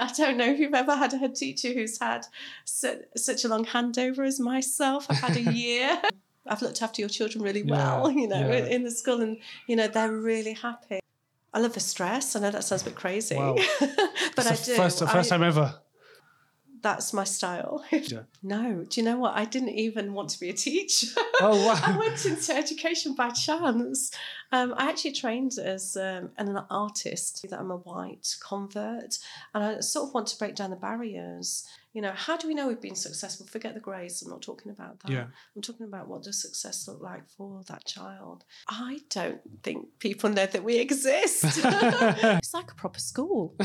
I don't know if you've ever had a head teacher who's had su- such a long handover as myself. I've had a year. I've looked after your children really well, Yeah, you know, yeah. in the school, and you know they're really happy. I love the stress. I know that sounds a bit crazy, Wow. but I do. First, the first I- time ever. That's my style. Yeah. No, do you know what? I didn't even want to be a teacher. Oh, wow. I went into education by chance. Um, I actually trained as um, an artist. That I'm a white convert, and I sort of want to break down the barriers. You know, how do we know we've been successful? Forget the grades. I'm not talking about that. Yeah. I'm talking about what does success look like for that child. I don't think people know that we exist. it's like a proper school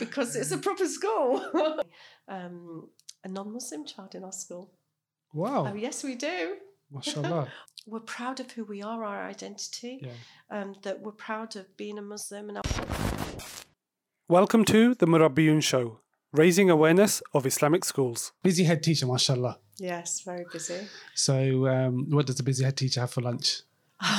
because it's a proper school. um, a non-Muslim child in our school. wow. Oh yes, we do. Mashallah. We're proud of who we are, our identity. Yeah. Um, that we're proud of being a Muslim, and Welcome to the Murabbiyun Show, raising awareness of Islamic schools. Busy head teacher, mashallah. yes, very busy. So, um, what does the busy head teacher have for lunch? Don't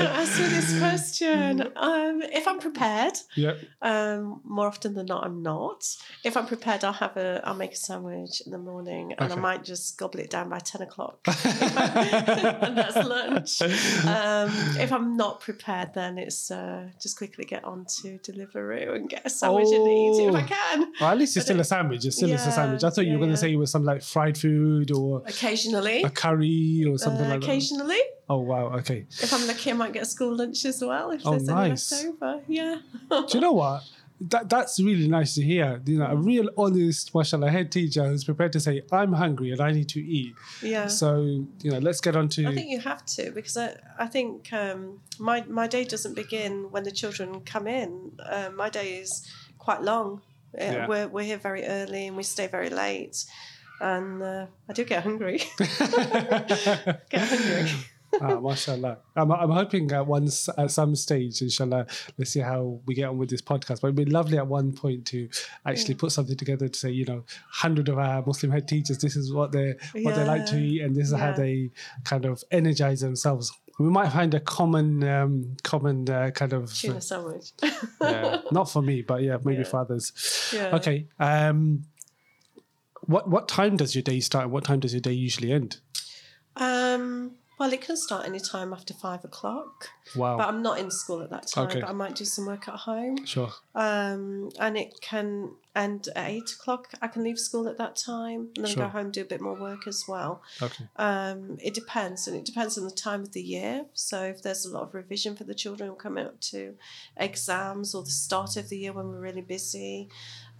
ask me this question. Um, if I'm prepared, Yep. um, more often than not, I'm not. If I'm prepared, I'll have a, I'll make a sandwich in the morning, and Okay. I might just gobble it down by ten o'clock, and that's lunch. Um, if I'm not prepared, then it's uh, just quickly get on to Deliveroo and get a sandwich and eat it if I Oh. can. Well, at least it's still a sandwich. It's still it's a sandwich. I thought you were going to yeah. say it was some like fried food or Occasionally, a curry or something uh, like that. Occasionally. Oh wow. Okay. If I'm lucky, I might get a school lunch as well if Oh, there's nice. any left over. Yeah. Do you know what? That that's really nice to hear. You know, a real honest, mashallah, head teacher who's prepared to say, "I'm hungry and I need to eat." Yeah. So you know, let's get on to. I think you have to because I, I think um, my my day doesn't begin when the children come in. Uh, my day is quite long. Uh, Yeah. We're we're here very early and we stay very late, and uh, I do get hungry. get hungry. ah, mashallah. I'm, I'm hoping at once at some stage, inshallah, let's see how we get on with this podcast. But it'd be lovely at one point to actually put something together to say, you know, hundred of our Muslim head teachers, this is what they what they like to eat, and this is how they kind of energize themselves. We might find a common, um, common uh, kind of Tuna sandwich. yeah, not for me, but yeah, maybe Yeah. for others. Yeah. Okay. Um, what what time does your day start? and What time does your day usually end? Um, well, it can start any time after five o'clock, Wow. but I'm not in school at that time. Okay. But I might do some work at home. sure. Um, and it can end at eight o'clock. I can leave school at that time and then Sure. go home do a bit more work as well. Okay. Um, it depends, and it depends on the time of the year. So if there's a lot of revision for the children coming up to exams or the start of the year when we're really busy,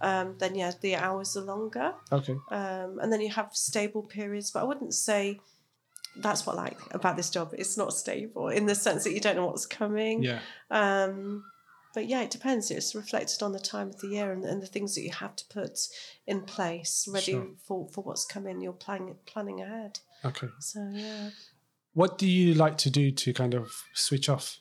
um, then yeah, the hours are longer. Okay. Um, and then you have stable periods, but I wouldn't say that's what I like about this job. It's not stable in the sense that you don't know what's coming. Yeah. Um, but yeah, it depends. It's reflected on the time of the year and, and the things that you have to put in place, ready Sure. for, for what's coming. You're planning planning ahead. Okay. So yeah, What do you like to do to kind of switch off?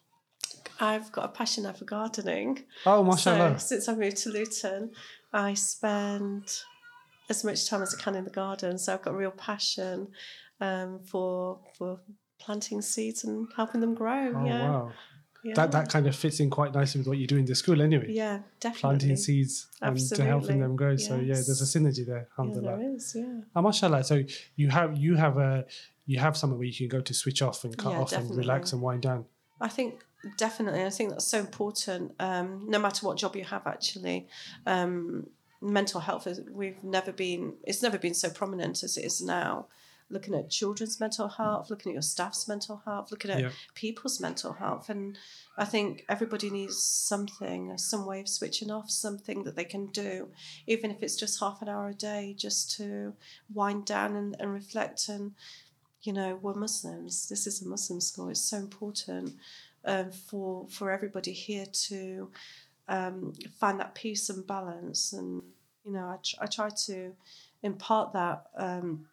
I've got a passion now for gardening. Oh, So since I moved to Luton, I spend as much time as I can in the garden. So I've got a real passion um, for for planting seeds and helping them grow. oh, yeah. wow. Yeah. That that kind of fits in quite nicely with what you do in the school anyway. yeah, definitely. Planting seeds and to helping them grow. So yeah, there's a synergy there. Yeah, there is. Yeah. Oh, mashallah. So you have you have a you have somewhere where you can go to switch off and cut Yeah, off and relax and wind down. I think definitely. I think that's so important. Um, no matter what job you have, actually, um, mental health is. We've never been. It's never been so prominent as it is now. Looking at children's mental health, looking at your staff's mental health, looking at Yeah. people's mental health, and I think everybody needs something, some way of switching off, something that they can do, even if it's just half an hour a day, just to wind down and, and reflect. And you know, we're Muslims. This is a Muslim school. It's so important um, for for everybody here to um, find that peace and balance. And you know, I, tr- I try to impart that um,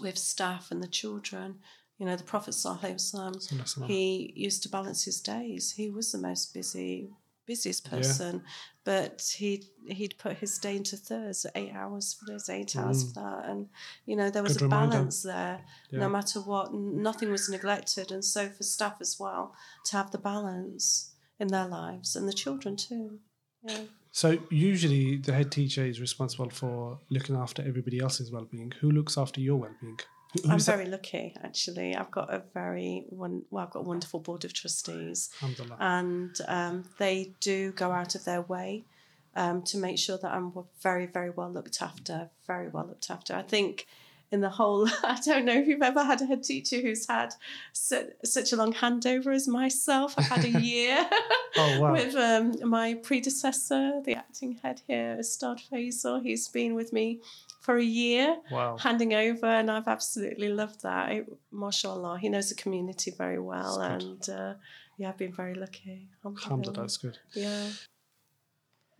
with staff and the children. You know, the Prophet Sallallahu he used to balance his days. He was the most busy, busiest Yeah. person, but he'd he'd put his day into thirds, eight hours for this, eight hours Mm. for that, and you know there was Good a reminder. balance there. Yeah. No matter what, nothing was neglected, and so for staff as well to have the balance. in their lives and the children too. Yeah. So usually the head teacher is responsible for looking after everybody else's well-being. Who looks after your well-being? Who- I'm who's that? very lucky, actually. I've got a very one. Well, I've got a wonderful board of trustees, and um, they do go out of their way um, to make sure that I'm very, very well looked after. Very well looked after. I think in the whole, I don't know if you've ever had a head teacher who's had su- such a long handover as myself. I've had a year Oh, wow. with um, my predecessor, the acting head here, Ustad Faisal. He's been with me for a year Wow. handing over, and I've absolutely loved that. I, mashallah, he knows the community very well, and uh, yeah, I've been very lucky. Alhamdulillah, that's good. Yeah.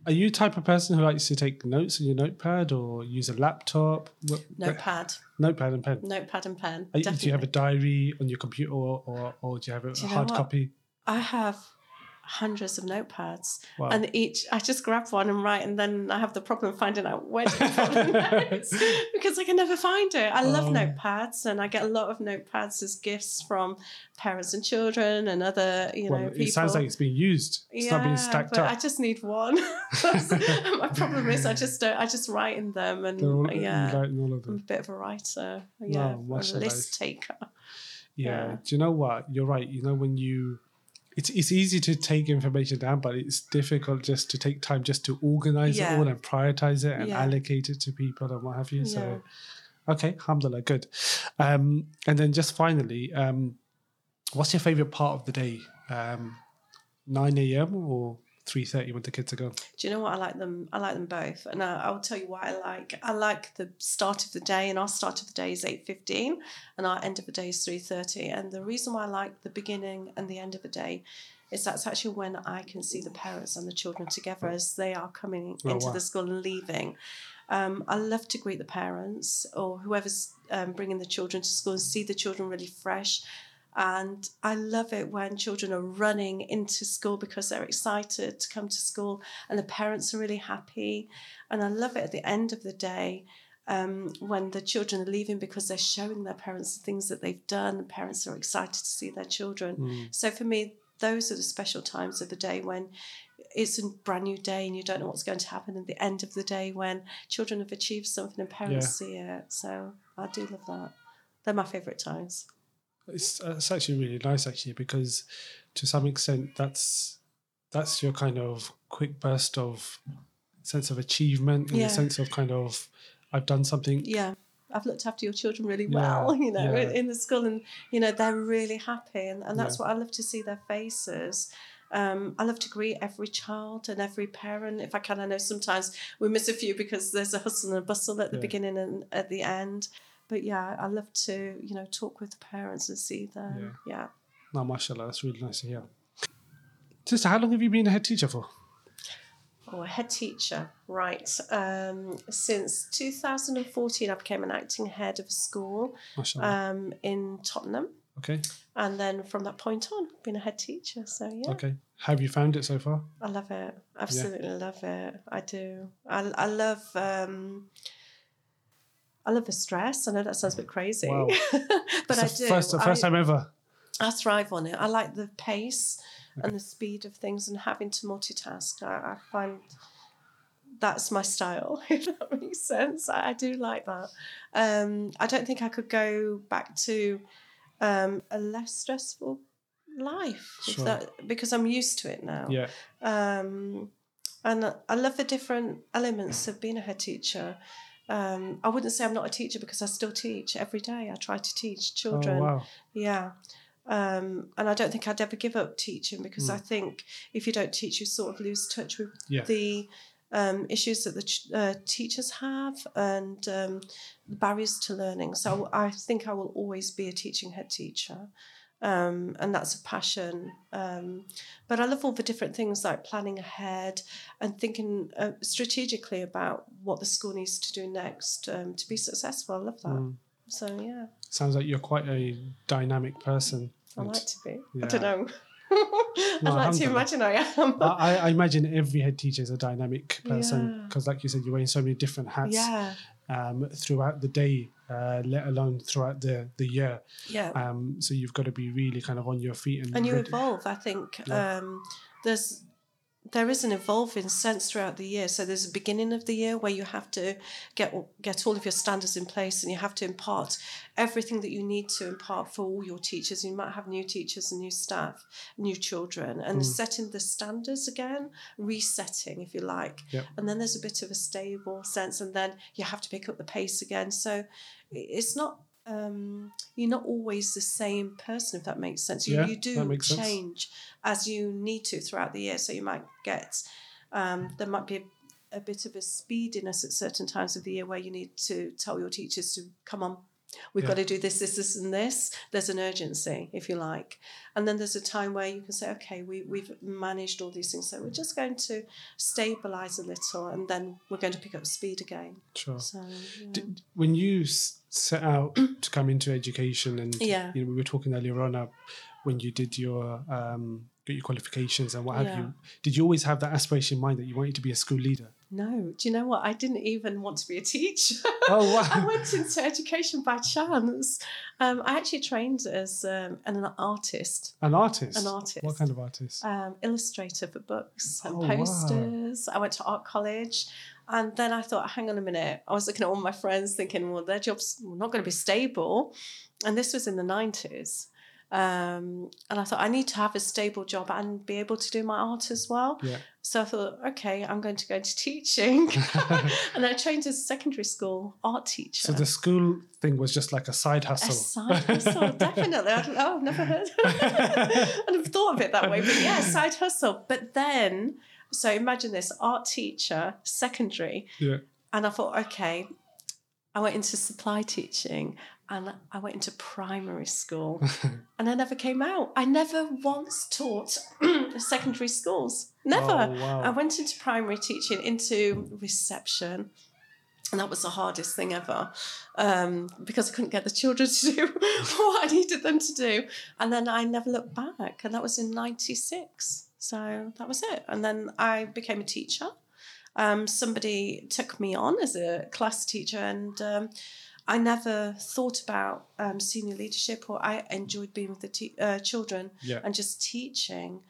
Are you the type of person who likes to take notes in your notepad or use a laptop? What- Notepad, Notepad and pen. notepad and pen. You- do you have a diary on your computer or, or, or do you have a you hard copy? I have hundreds of notepads, Wow. and each I just grab one and write, and then I have the problem finding out where to put the notes because I can never find it. I love Oh. notepads, and I get a lot of notepads as gifts from parents and children and other you know well, people. it sounds like it's being used. It's not being stacked but up. I just need one. My problem is I just don't. I just write in them, and all, yeah, you write in all of I'm a bit of a writer. Yeah, a mashallah, list taker. Yeah. yeah. Do you know what? You're right. You know when you, it's it's easy to take information down, but it's difficult just to take time just to organize Yeah. it all and prioritize it and Yeah. allocate it to people and what have you. So, okay, alhamdulillah, good. Um, and then just finally, um, what's your favorite part of the day? Um, 9 a.m. or 3.30 when the kids are gone? Do you know what I like them? I like them both, and I, I'll tell you why I like. I like the start of the day, and our start of the day is eight fifteen, and our end of the day is three thirty. And the reason why I like the beginning and the end of the day is that's actually when I can see the parents and the children together as they are coming Oh, into wow. the school and leaving. Um, I love to greet the parents or whoever's um, bringing the children to school and see the children really fresh. And I love it when children are running into school because they're excited to come to school and the parents are really happy. And I love it at the end of the day um, when the children are leaving because they're showing their parents the things that they've done. The parents are excited to see their children. Mm. So for me, those are the special times of the day when it's a brand new day and you don't know what's going to happen at the end of the day when children have achieved something and parents see it. So I do love that. They're my favourite times. It's, uh, it's actually really nice actually because to some extent that's that's your kind of quick burst of sense of achievement in Yeah. the sense of kind of I've done something Yeah. I've looked after your children really Yeah, well, you know, yeah. in the school, and you know they're really happy, and, and that's Yeah. what I love to see their faces. Um, I love to greet every child and every parent if I can. I know sometimes we miss a few because there's a hustle and a bustle at the Yeah. beginning and at the end. But yeah, I love to you know talk with the parents and see them. Yeah. no mashallah that's really nice to hear sister how long have you been a head teacher for Oh, a head teacher, right? Um, since 2014, I became an acting head of a school um, in Tottenham. okay And then from that point on, been a head teacher. So yeah, okay how have you found it so far I love it. Absolutely love it. I do. I, I love. Um, I love the stress. I know that sounds a bit crazy, Wow. but It's I do. first, the first I, time ever I thrive on it. I like the pace and the speed of things and having to multitask. I, I find that's my style, if that makes sense. I, I do like that. Um, I don't think I could go back to um, a less stressful life Sure. that, because I'm used to it now. yeah Um, and I love the different elements of being a head teacher. Um, I wouldn't say I'm not a teacher because I still teach every day. I try to teach children. oh wow Yeah. Um, and I don't think I'd ever give up teaching because I think if you don't teach, you sort of lose touch with Yeah. the um, issues that the ch- uh, teachers have and um, the barriers to learning. So I think I will always be a teaching head teacher. Um, and that's a passion. Um, but I love all the different things like planning ahead and thinking uh, strategically about what the school needs to do next um, to be successful. I love that. Mm. So, yeah. sounds like you're quite a dynamic person I like to be. Yeah. I don't know. I'd No, like to imagine I am. I, I- imagine every head teacher is a dynamic person Yeah. because, like you said, you're wearing so many different hats yeah, um, throughout the day, uh, let alone throughout the, the year. yeah. Um, so you've got to be really kind of on your feet and, and you ready- evolve. I think Yeah. um, there's there is an evolving sense throughout the year. So there's a beginning of the year where you have to get get all of your standards in place, and you have to impart everything that you need to impart for all your teachers. You might have new teachers and new staff, new children, and Mm. setting the standards again, resetting, if you like. Yep. And then there's a bit of a stable sense, and then you have to pick up the pace again. So it's not. Um, you're not always the same person, if that makes sense. You, Yeah, you do makes sense. change as you need to throughout the year. So you might get, um, there might be a, a bit of a speediness at certain times of the year where you need to tell your teachers to come on. We've Yeah. got to do this, this, this, and this. There's an urgency, if you like. And then there's a time where you can say, okay, we, we've managed all these things. So we're just going to stabilize a little and then we're going to pick up speed again. Sure. So, yeah. Did, when you s- set out to come into education, and Yeah. you know, we were talking earlier on uh, when you did your um, got your qualifications and what have Yeah. you. Did you always have that aspiration in mind that you wanted to be a school leader? no, do you know what? I didn't even want to be a teacher. Oh wow. I went into education by chance. Um, I actually trained as um, an artist, An artist. an artist, What kind of artist? um, illustrator for books and Oh, wow. posters. I went to art college. And then I thought, hang on a minute. I was looking at all my friends thinking, well, their job's not going to be stable. And this was in the 90s. Um, and I thought, I need to have a stable job and be able to do my art as well. Yeah. So I thought, okay, I'm going to go into teaching. and I trained as a secondary school art teacher. So the school thing was just like a side A hustle. side hustle, definitely. I don't, oh, I've never heard. I have thought of it that way, but yeah, side hustle. But then, so imagine this: art teacher, secondary, yeah. and I thought, okay, I went into supply teaching, and I went into primary school, and I never came out. I never once taught secondary schools. Never. Oh, wow. I went into primary teaching, into reception, and that was the hardest thing ever um, because I couldn't get the children to do what I needed them to do. And then I never looked back, and that was in '96. So that was it. And then I became a teacher. Um, somebody took me on as a class teacher, and um, I never thought about um, senior leadership, or I enjoyed being with the te- uh, children Yeah. and just teaching.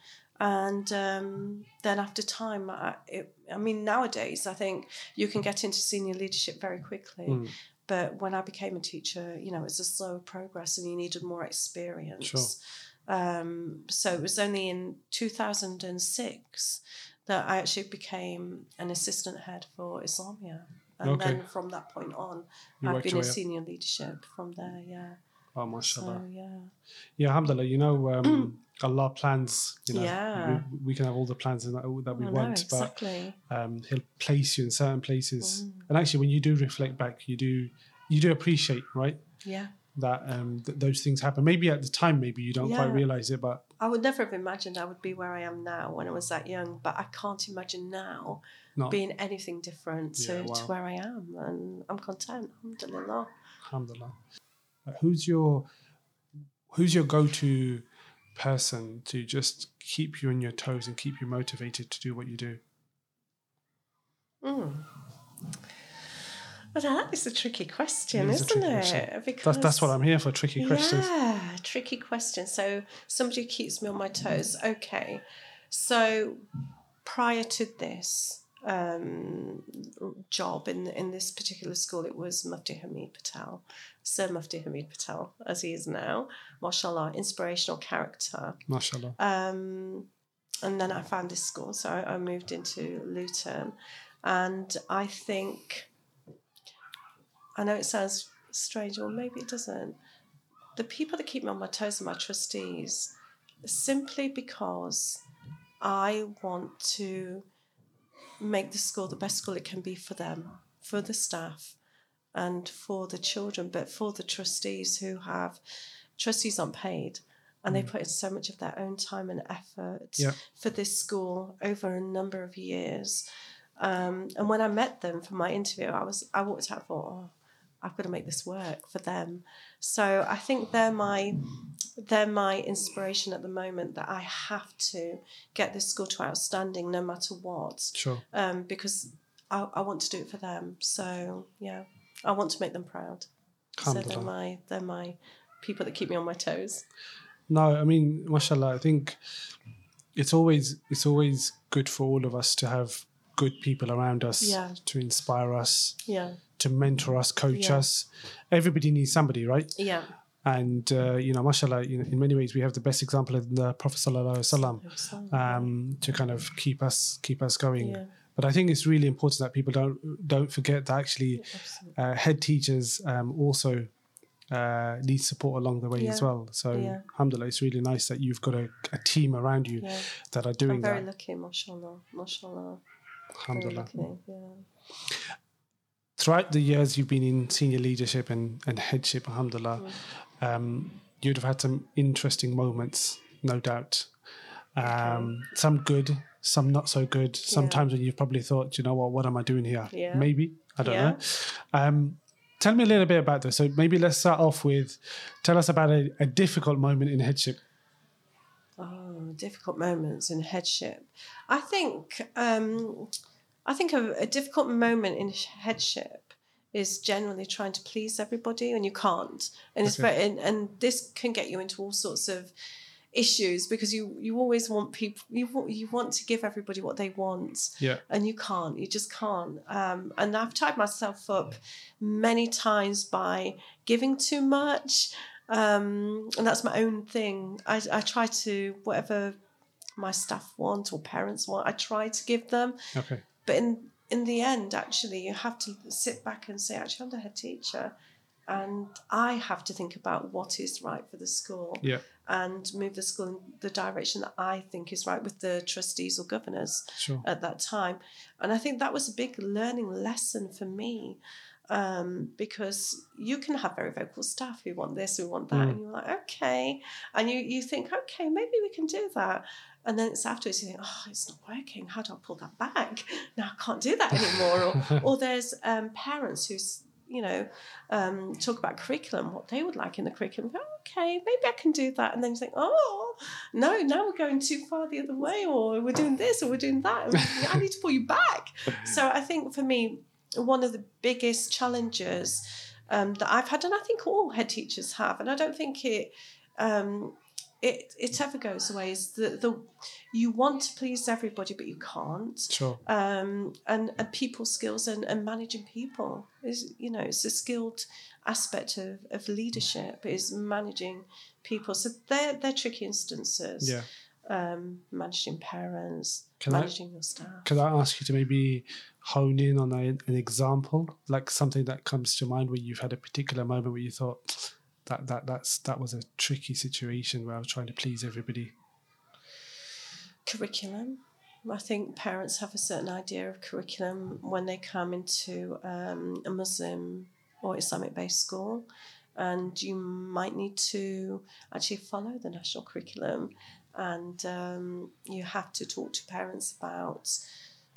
And um, then after time, I, it, I mean, nowadays I think you can get into senior leadership very quickly. Mm. But when I became a teacher, you know, it's a slow progress, and you needed more experience. Sure. Um, so it was only in 2006 that I actually became an assistant head for Islamia. And Okay. then from that point on, You I've been in up. senior leadership from there, yeah. Oh, mashallah. So, yeah. Yeah, alhamdulillah. You know, um, Allah plans. You know, Yeah. we, we can have all the plans that, that we I know, want, exactly. but um, He'll place you in certain places. Mm. And actually, when you do reflect back, you do you do appreciate, right, Yeah. That um, th- those things happen. Maybe at the time, maybe you don't quite realize it, but I would never have imagined I would be where I am now when I was that young, but I can't imagine now not. being anything different to, Yeah, to wow. where I am. And I'm content. Alhamdulillah. Alhamdulillah. Who's your who's your go-to person to just keep you on your toes and keep you motivated to do what you do? Mm. But that is a tricky question, It is isn't tricky it? question. Because That's that's what I'm here for. Tricky questions. Yeah, tricky question. So somebody keeps me on my toes. Okay. So prior to this um, job in in this particular school, it was Mufti Hamid Patel, Sir Mufti Hamid Patel, as he is now. Mashallah, inspirational character. Mashallah. Um, and then I found this school, so I, I moved into Luton, and I think I know it sounds strange, or maybe it doesn't. The people that keep me on my toes are my trustees, simply because I want to make the school the best school it can be for them, for the staff, and for the children, but for the trustees who have trustees aren't paid and they put in so much of their own time and effort Yeah. for this school over a number of years. Um, and when I met them for my interview, I was I walked out and thought, oh, I've got to make this work for them. So I think they're my they're my inspiration at the moment that I have to get this school to outstanding no matter what Sure. um, because I, I want to do it for them. So yeah, I want to make them proud. So they're my they're my people that keep me on my toes. No, I mean, mashallah, I think it's always it's always good for all of us to have good people around us Yeah. to inspire us, Yeah. To mentor us, coach Yeah. us. Everybody needs somebody, right? Yeah. And uh, you know, mashallah, you know, in many ways, we have the best example in the Prophet sallallahu alaihi wasallam um, to kind of keep us keep us going. Yeah. But I think it's really important that people don't don't forget that actually uh, head teachers um, also uh, need support along the way as Yeah. well. So, Yeah. alhamdulillah, it's really nice that you've got a, a team around you Yeah. that are doing that. I'm very that. lucky, mashallah. Mashallah. Alhamdulillah. lucky. Yeah. Throughout the years you've been in senior leadership and, and headship, alhamdulillah, um, you'd have had some interesting moments, no doubt. Um, some good, some not so good. Sometimes when you've probably thought, you know what, what am I doing here? Yeah. Maybe. I don't Yeah. know. Um, tell me a little bit about this. So maybe let's start off with tell us about a, a difficult moment in headship. Oh, difficult moments in headship. I think um, I think a, a difficult moment in headship is generally trying to please everybody, and you can't. And it's very and, and this can get you into all sorts of issues because you you always want people you want you want to give everybody what they want Yeah. and you can't you just can't um, and i've tied myself up many times by giving too much um, and that's my own thing I, I try to whatever my staff want or parents want i try to give them Okay. But in in the end actually you have to sit back and say actually i'm the head teacher and i have to think about what is right for the school Yeah. and move the school in the direction that i think is right with the trustees or governors Sure. at that time. And I think that was a big learning lesson for me um, because you can have very vocal staff who want this, who want that, Mm. and you're like, okay. And you, you think, okay, maybe we can do that. And then it's afterwards you think, oh, it's not working. How do I pull that back? Now I can't do that anymore. or, or there's um, parents who, you know, um, talk about curriculum, what they would like in the curriculum. Go, okay, maybe I can do that. And then you think, oh, no, now we're going too far the other way, or we're doing this, or we're doing that. I need to pull you back. So I think for me, one of the biggest challenges um, that I've had, and I think all head teachers have, and I don't think it. Um, it, it ever goes away is the, the you want to please everybody but you can't Sure. um, and, and people skills and, and managing people is you know it's a skilled aspect of, of leadership is managing people so they're they're tricky instances Yeah. um, managing parents Can I- managing your staff Could I ask you to maybe hone in on a, an example, like something that comes to mind where you've had a particular moment where you thought that that that's that was a tricky situation where I was trying to please everybody. curriculum I think parents have a certain idea of curriculum when they come into um, a Muslim or Islamic based school, and you might need to actually follow the national curriculum, and um, you have to talk to parents about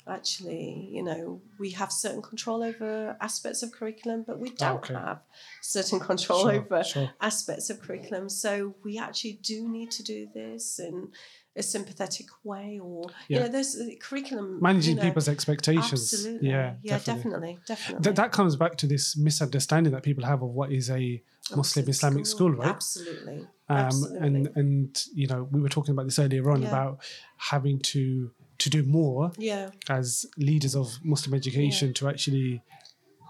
actually, you know, we have certain control over aspects of curriculum, but we don't Okay. have certain control Sure, over sure. aspects of curriculum. So we actually do need to do this in a sympathetic way, or Yeah. you know, there's uh, curriculum Managing you know, people's expectations. Absolutely, Yeah, yeah, definitely, definitely. That, that comes back to this misunderstanding that people have of what is a Muslim Islamic school, right? Absolutely, um, absolutely. and and you know we were talking about this earlier on Yeah. about having to to do more yeah, as leaders of Muslim education to actually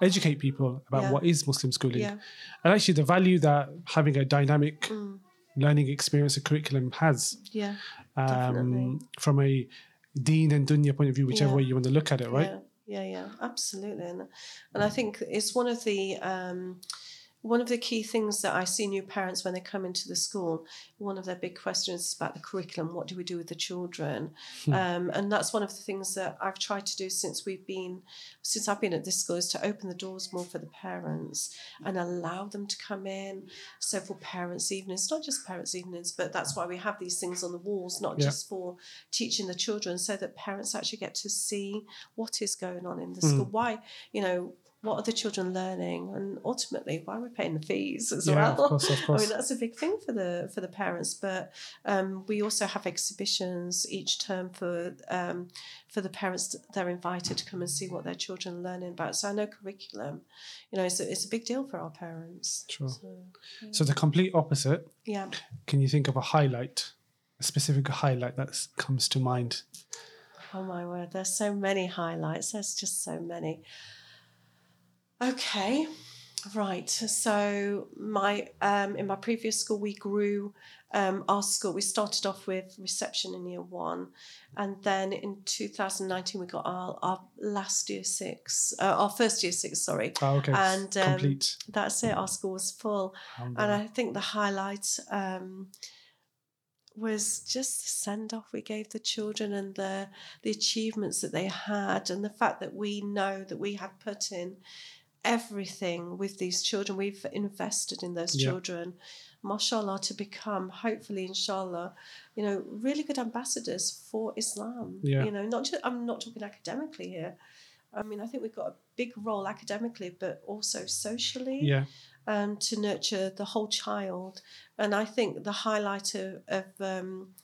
educate people about Yeah. what is Muslim schooling yeah, and actually the value that having a dynamic Mm. learning experience and curriculum has yeah, um, from a deen and dunya point of view, whichever Yeah. way you want to look at it, right? Yeah, yeah, yeah, absolutely. And, and I think it's one of the um, one of the key things that I see new parents when they come into the school. One of their big questions is about the curriculum. What do we do with the children? Hmm. Um, and that's one of the things that I've tried to do since we've been since I've been at this school is to open the doors more for the parents and allow them to come in. So for parents' evenings, not just parents' evenings, but that's why we have these things on the walls, not Yeah. just for teaching the children, so that parents actually get to see what is going on in the Mm. school. Why, you know, what are the children learning, and ultimately why are we're paying the fees as Yeah, well. of course, of course. I mean that's a big thing for the for the parents, but um, we also have exhibitions each term for um, for the parents. They're invited to come and see what their children are learning about. So I know curriculum, you know, it's a, it's a big deal for our parents. Sure. So, So the complete opposite. yeah. Can you think of a highlight a specific highlight that comes to mind? Oh my word, there's so many highlights. There's just so many. Okay, right. So my um, in my previous school, we grew um, our school. We started off with reception in year one, and then in 2019 we got our, our last year six, uh, our first year six. Sorry. Oh, okay. And um, Complete. That's it. Our school was full, and I think the highlight. Um, was just the send off we gave the children and the the achievements that they had and the fact that we know that we had put in everything with these children we've invested in those Yeah. children mashallah to become hopefully inshallah you know really good ambassadors for islam Yeah. you know not just i'm not talking academically here i mean i think we've got a big role academically but also socially Yeah. um, to nurture the whole child. And I think the highlight of, of um,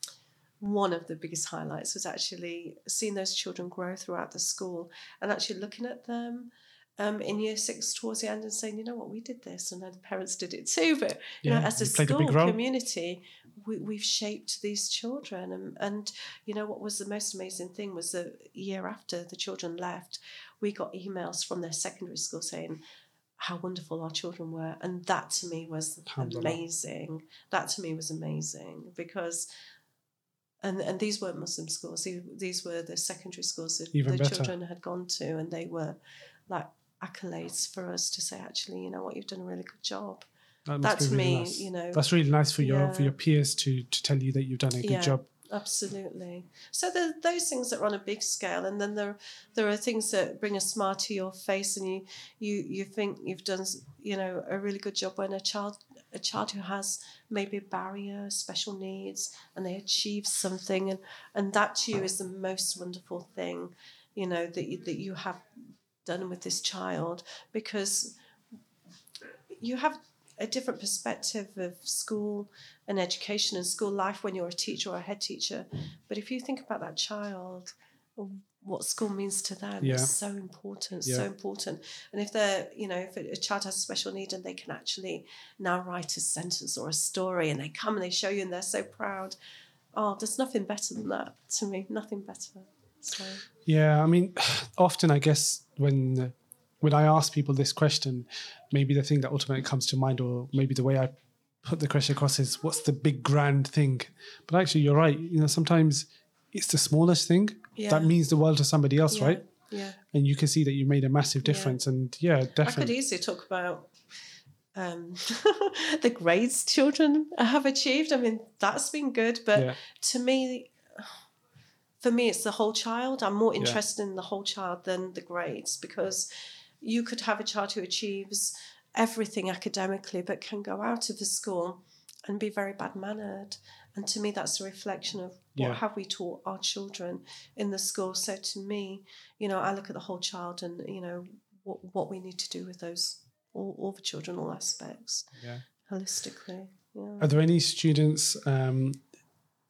one of the biggest highlights was actually seeing those children grow throughout the school and actually looking at them. Um, in year six towards the end and saying, you know what, we did this and the parents did it too. But you Yeah, know, as a played a school community, we, we've shaped these children. And, and you know what was the most amazing thing was the year after the children left, we got emails from their secondary school saying how wonderful our children were. And that to me was amazing. That to me was amazing because. And, and these weren't Muslim schools. These, these were the secondary schools that Even the better. children had gone to, and they were like accolades for us to say, actually, you know what, you've done a really good job. That, That to really me, nice. you know, That's really nice for your for your peers to to tell you that you've done a good Yeah. job. Absolutely. So there are those things that are on a big scale, and then there there are things that bring a smile to your face, and you you you think you've done you know a really good job when a child a child who has maybe a barrier, special needs, and they achieve something, and and that to you is the most wonderful thing, you know that you, that you have done with this child because you have a different perspective of school and education and school life when you're a teacher or a head teacher. But if you think about that child, what school means to them Yeah. is so important, Yeah. so important. And if they're, you know, if a a child has a special need and they can actually now write a sentence or a story and they come and they show you and they're so proud, oh, there's nothing better than that to me, nothing better. So, Yeah, I mean, often I guess when when I ask people this question, maybe the thing that ultimately comes to mind, or maybe the way I put the question across is, "What's the big grand thing?" But actually, you're right. You know, sometimes it's the smallest thing yeah. that means the world to somebody else, yeah, right? Yeah. And you can see that you made a massive Yeah. difference. And yeah, definitely. I could easily talk about um, the grades children have achieved. I mean, that's been good, but Yeah. to me, for me, it's the whole child. I'm more Yeah. interested in the whole child than the grades because you could have a child who achieves everything academically but can go out of the school and be very bad mannered. And to me, that's a reflection of what Yeah. have we taught our children in the school. So to me, you know, I look at the whole child and you know what what we need to do with those all, all the children, all aspects, Yeah. holistically. Yeah. Are there any students um,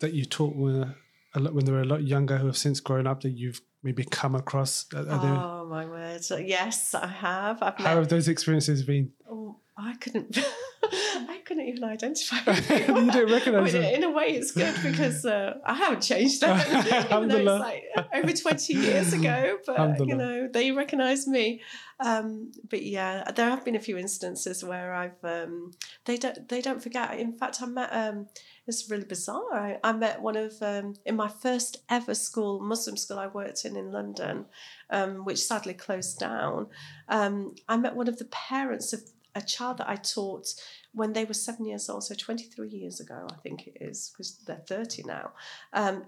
that you taught when, a lot, when they were a lot younger who have since grown up that you've maybe come across? Are there, Oh my word! Yes, I have. I've how met. have those experiences been? Oh, I couldn't. I couldn't even identify. You didn't recognise I mean? In a way, it's good because uh, I haven't changed them. even though it's like over twenty years ago, but you know they recognise me. Um, but yeah, there have been a few instances where I've um, they don't they don't forget. In fact, I met. Um, it's really bizarre. I, I met one of um, in my first ever school, Muslim school I worked in in London, um, which sadly closed down. Um, I met one of the parents of a child that I taught when they were seven years old, so 23 years ago, I think it is, because they're 30 now, um,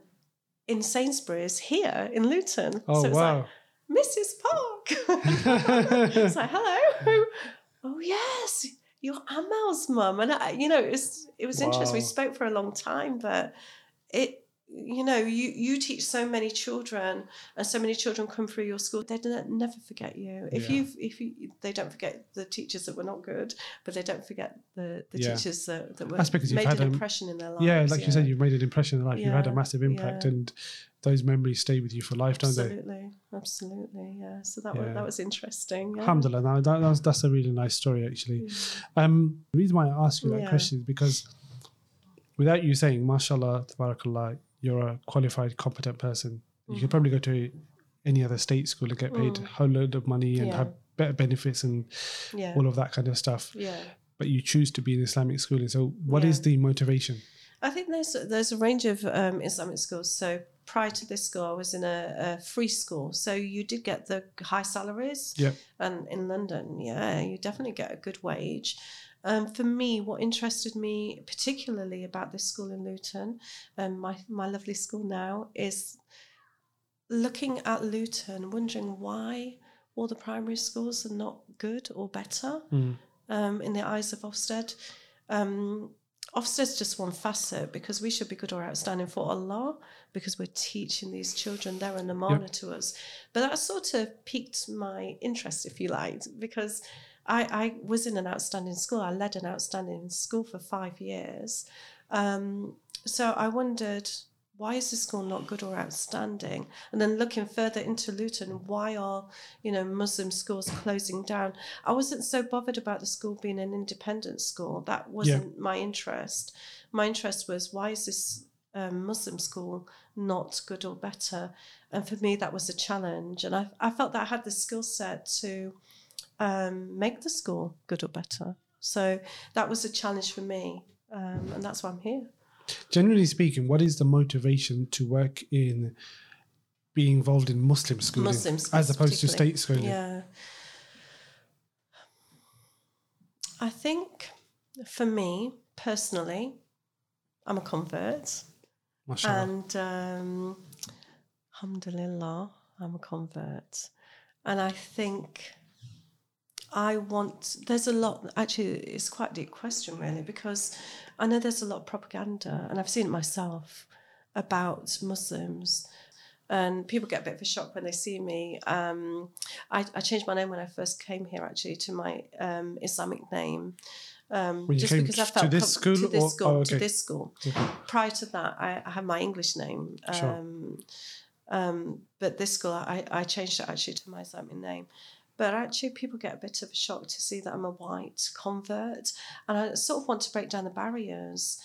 in Sainsbury's here in Luton. Oh, so it's wow. like, Mrs. Park. it's like, hello. Oh, yes, you're Amal's mum. And, I, you know, it was, it was interesting. We spoke for a long time, but it, you know, you, you teach so many children and so many children come through your school. They never forget you. If Yeah. you if you they don't forget the teachers that were not good, but they don't forget the, the Yeah. teachers that, that were That's because you've made an a- impression in their lives. yeah, like you said, you've made an impression in life. You've had a massive impact, yeah. and those memories stay with you for life, don't they? absolutely, absolutely, yeah. So that was that was interesting. Yeah. Alhamdulillah, now that, that's, that's a really nice story, actually. Mm. Um, the reason why I ask you that Yeah. question is because without you saying, mashallah, tabarakallah, you're a qualified, competent person. You Mm. could probably go to any other state school and get paid a whole load of money and Yeah. have better benefits and Yeah. all of that kind of stuff. yeah. But you choose to be in Islamic schooling. So, what is Yeah. the motivation? I think there's there's a range of um, Islamic schools. So prior to this school, I was in a, a free school, so you did get the high salaries. Yeah. And in London, yeah, you definitely get a good wage. Um, for me, what interested me particularly about this school in Luton, um, my my lovely school now, is looking at Luton, wondering why all the primary schools are not good or better Mm. um, in the eyes of Ofsted. Um, Ofsted's just one facet because we should be good or outstanding for Allah because we're teaching these children. They're an amana to us. But that sort of piqued my interest, if you like, because I, I was in an outstanding school. I led an outstanding school for five years. Um, so I wondered, why is the school not good or outstanding? And then looking further into Luton, why are you know Muslim schools closing down? I wasn't so bothered about the school being an independent school. That wasn't my interest. My interest was why is this um, Muslim school not good or better? And for me, that was a challenge. And I, I felt that I had the skill set to um, make the school good or better. So that was a challenge for me. Um, and that's why I'm here. Generally speaking, what is the motivation to work in being involved in Muslim schooling Muslim as opposed to state schooling? Yeah. I think for me personally, I'm a convert. Mashallah. And um, alhamdulillah, I'm a convert. And I think I want, there's a lot, actually, it's quite a deep question, really, because I know there's a lot of propaganda, and I've seen it myself about Muslims. And people get a bit of a shock when they see me. Um, I, I changed my name when I first came here, actually, to my um, Islamic name. Um, just because I felt to this school to this or- school, oh, to this school. Okay. Prior to that, I, I had my English name. Sure. Um, um, but this school, I, I changed it actually to my Islamic name. But actually, people get a bit of a shock to see that I'm a white convert. And I sort of want to break down the barriers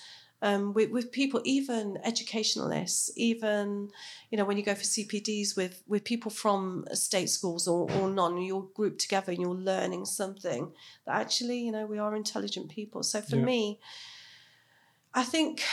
um, with, with people, even educationalists, even, you know, when you go for CPDs with, with people from state schools or, or none, you're grouped together and you're learning something that actually, you know, we are intelligent people. So for Yeah. me, I think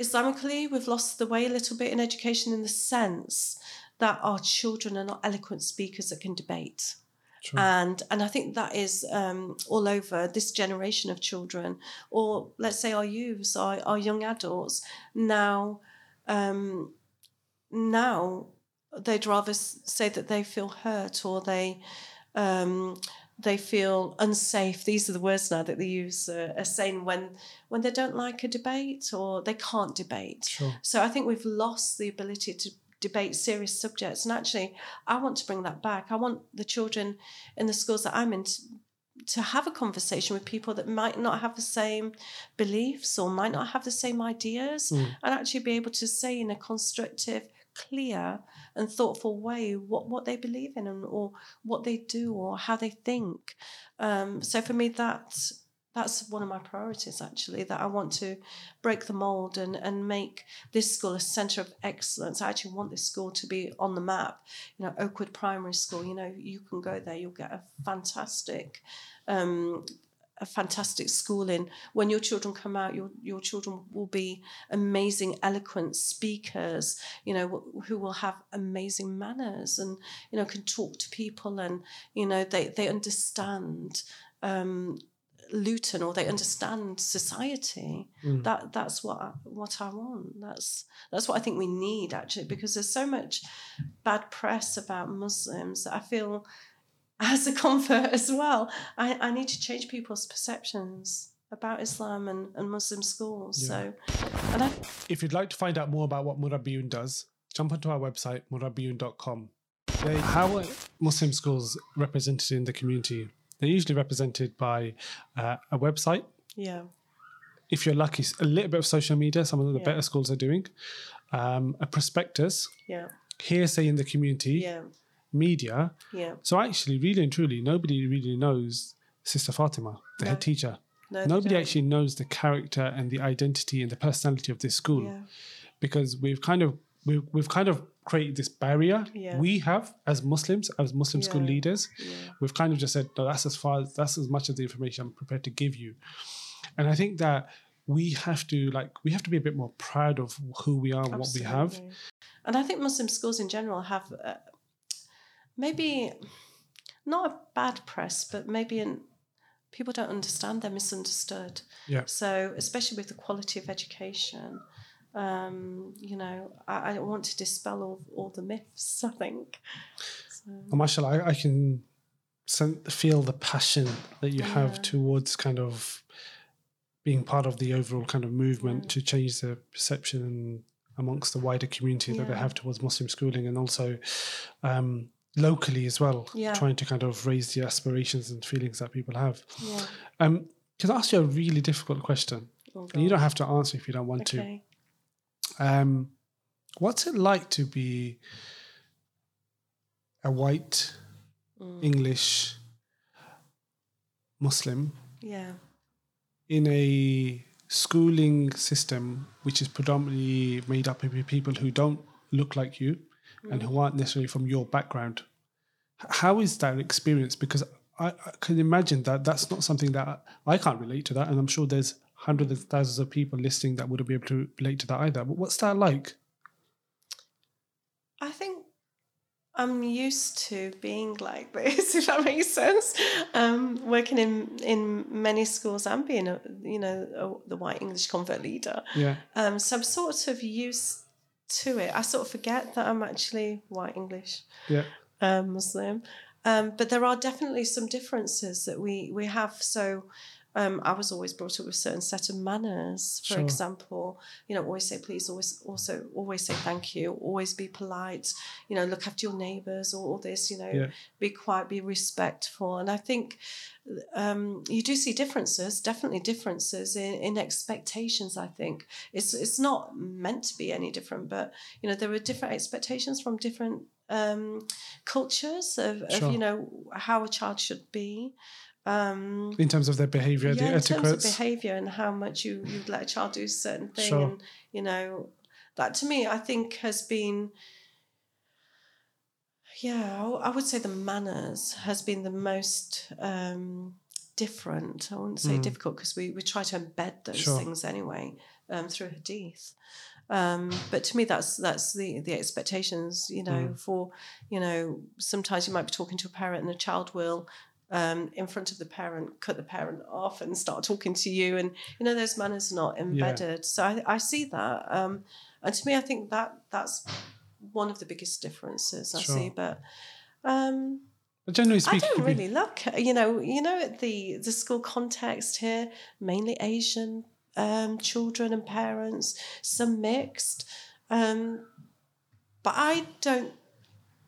Islamically, we've lost the way a little bit in education in the sense that our children are not eloquent speakers that can debate. Sure. And and I think that is um, all over this generation of children, or let's say our youths, our, our young adults. Now, um, now they'd rather say that they feel hurt or they um, they feel unsafe. These are the words now that they use uh, are saying when when they don't like a debate or they can't debate. Sure. So I think we've lost the ability to debate serious subjects. And actually, I want to bring that back. I want the children in the schools that I'm in to, to have a conversation with people that might not have the same beliefs or might not have the same ideas Mm. and actually be able to say in a constructive, clear, and thoughtful way what, what they believe in and or what they do or how they think. Um, so for me, that's that's one of my priorities actually that I want to break the mold and, and make this school a centre of excellence. I actually want this school to be on the map. You know, Oakwood Primary School, you know, you can go there, you'll get a fantastic um, a fantastic schooling. When your children come out, your your children will be amazing, eloquent speakers. You know, who will have amazing manners and you know can talk to people and you know they they understand. Um, Luton, or they understand society. Mm. That that's what I, what I want. That's that's what I think we need actually, because there's so much bad press about Muslims that I feel as a convert as well, I, I need to change people's perceptions about Islam and, and Muslim schools. Yeah. So, and I, If you'd like to find out more about what Murabbiyun does, jump onto our website, murabbiyun.com. They, how are Muslim schools represented in the community? They're usually represented by uh, a website. yeah, If you're lucky, a little bit of social media, some of the Yeah. better schools are doing. Um, a prospectus, yeah, hearsay in the community, yeah, media. yeah, So actually, really and truly, nobody really knows Sister Fatemah, the No. head teacher. No, Nobody actually knows the character and the identity and the personality of this school Yeah. because we've kind of we've, we've kind of created this barrier Yeah. we have as Muslims, as Muslim school leaders. Yeah. We've kind of just said, no, that's as far as that's as much of the information I'm prepared to give you. And I think that we have to like we have to be a bit more proud of who we are and what we have. And I think Muslim schools in general have uh, maybe not a bad press, but maybe an, people don't understand, they're misunderstood. Yeah. So, especially with the quality of education, um, you know, I, I want to dispel all, all the myths, I think. So, mashallah, I, I can feel the passion that you have towards kind of being part of the overall kind of movement Yeah. to change the perception amongst the wider community that they have towards Muslim schooling and also um, locally as well, Yeah. trying to kind of raise the aspirations and feelings that people have. yeah. Um, can I ask you a really difficult question? Oh, And you don't have to answer if you don't want to. Okay. Um, what's it like to be a white Mm. English Muslim Yeah. in a schooling system which is predominantly made up of people who don't look like you and who aren't necessarily from your background? How is that experience? Because I, I can imagine that that's not something that I, I can't relate to that, and I'm sure there's hundreds of thousands of people listening that wouldn't be able to relate to that either. But what's that like? I think I'm used to being like this, if that makes sense. Um, working in in many schools and being a you know a, the white English convert leader, Yeah, um, so I'm sort of used to it. I sort of forget that I'm actually white English yeah, um, Muslim. Um, but there are definitely some differences that we, we have. So um, I was always brought up with a certain set of manners. For Sure. example, you know, always say please, always also always say thank you, always be polite, you know, look after your neighbours, all, all this, you know, Yeah. be quiet, be respectful. And I think um, you do see differences, definitely differences in, in expectations. I think it's it's not meant to be any different, but you know there are different expectations from different um, cultures of, Sure. of you know how a child should be. Um, in terms of their behaviour, yeah, the in terms of etiquettes. behaviour and how much you you let a child do a certain thing, Sure. and you know that to me, I think has been. Yeah, I I would say the manners has been the most um, different. I wouldn't say Mm. difficult because we, we try to embed those Sure. things anyway um, through Hadith. Um, but to me, that's that's the the expectations. You know, Mm. for you know, sometimes you might be talking to a parent and a child will. Um, in front of the parent, cut the parent off and start talking to you, and you know those manners are not embedded. So I, I see that, um, and to me, I think that that's one of the biggest differences I see. But um, But generally I don't be- really look, you know, you know, the the school context here, mainly Asian um, children and parents, some mixed, um, but I don't.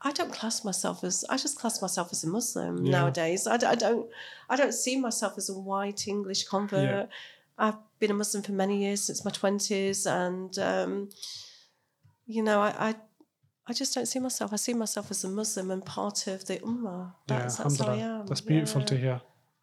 I don't class myself as. I just class myself as a Muslim Yeah. nowadays. I, I don't. I don't see myself as a white English convert. I've been a Muslim for many years since my twenties, and um, you know, I, I, I just don't see myself. I see myself as a Muslim and part of the ummah. That's, yeah, that's how I am. That's beautiful yeah. to hear.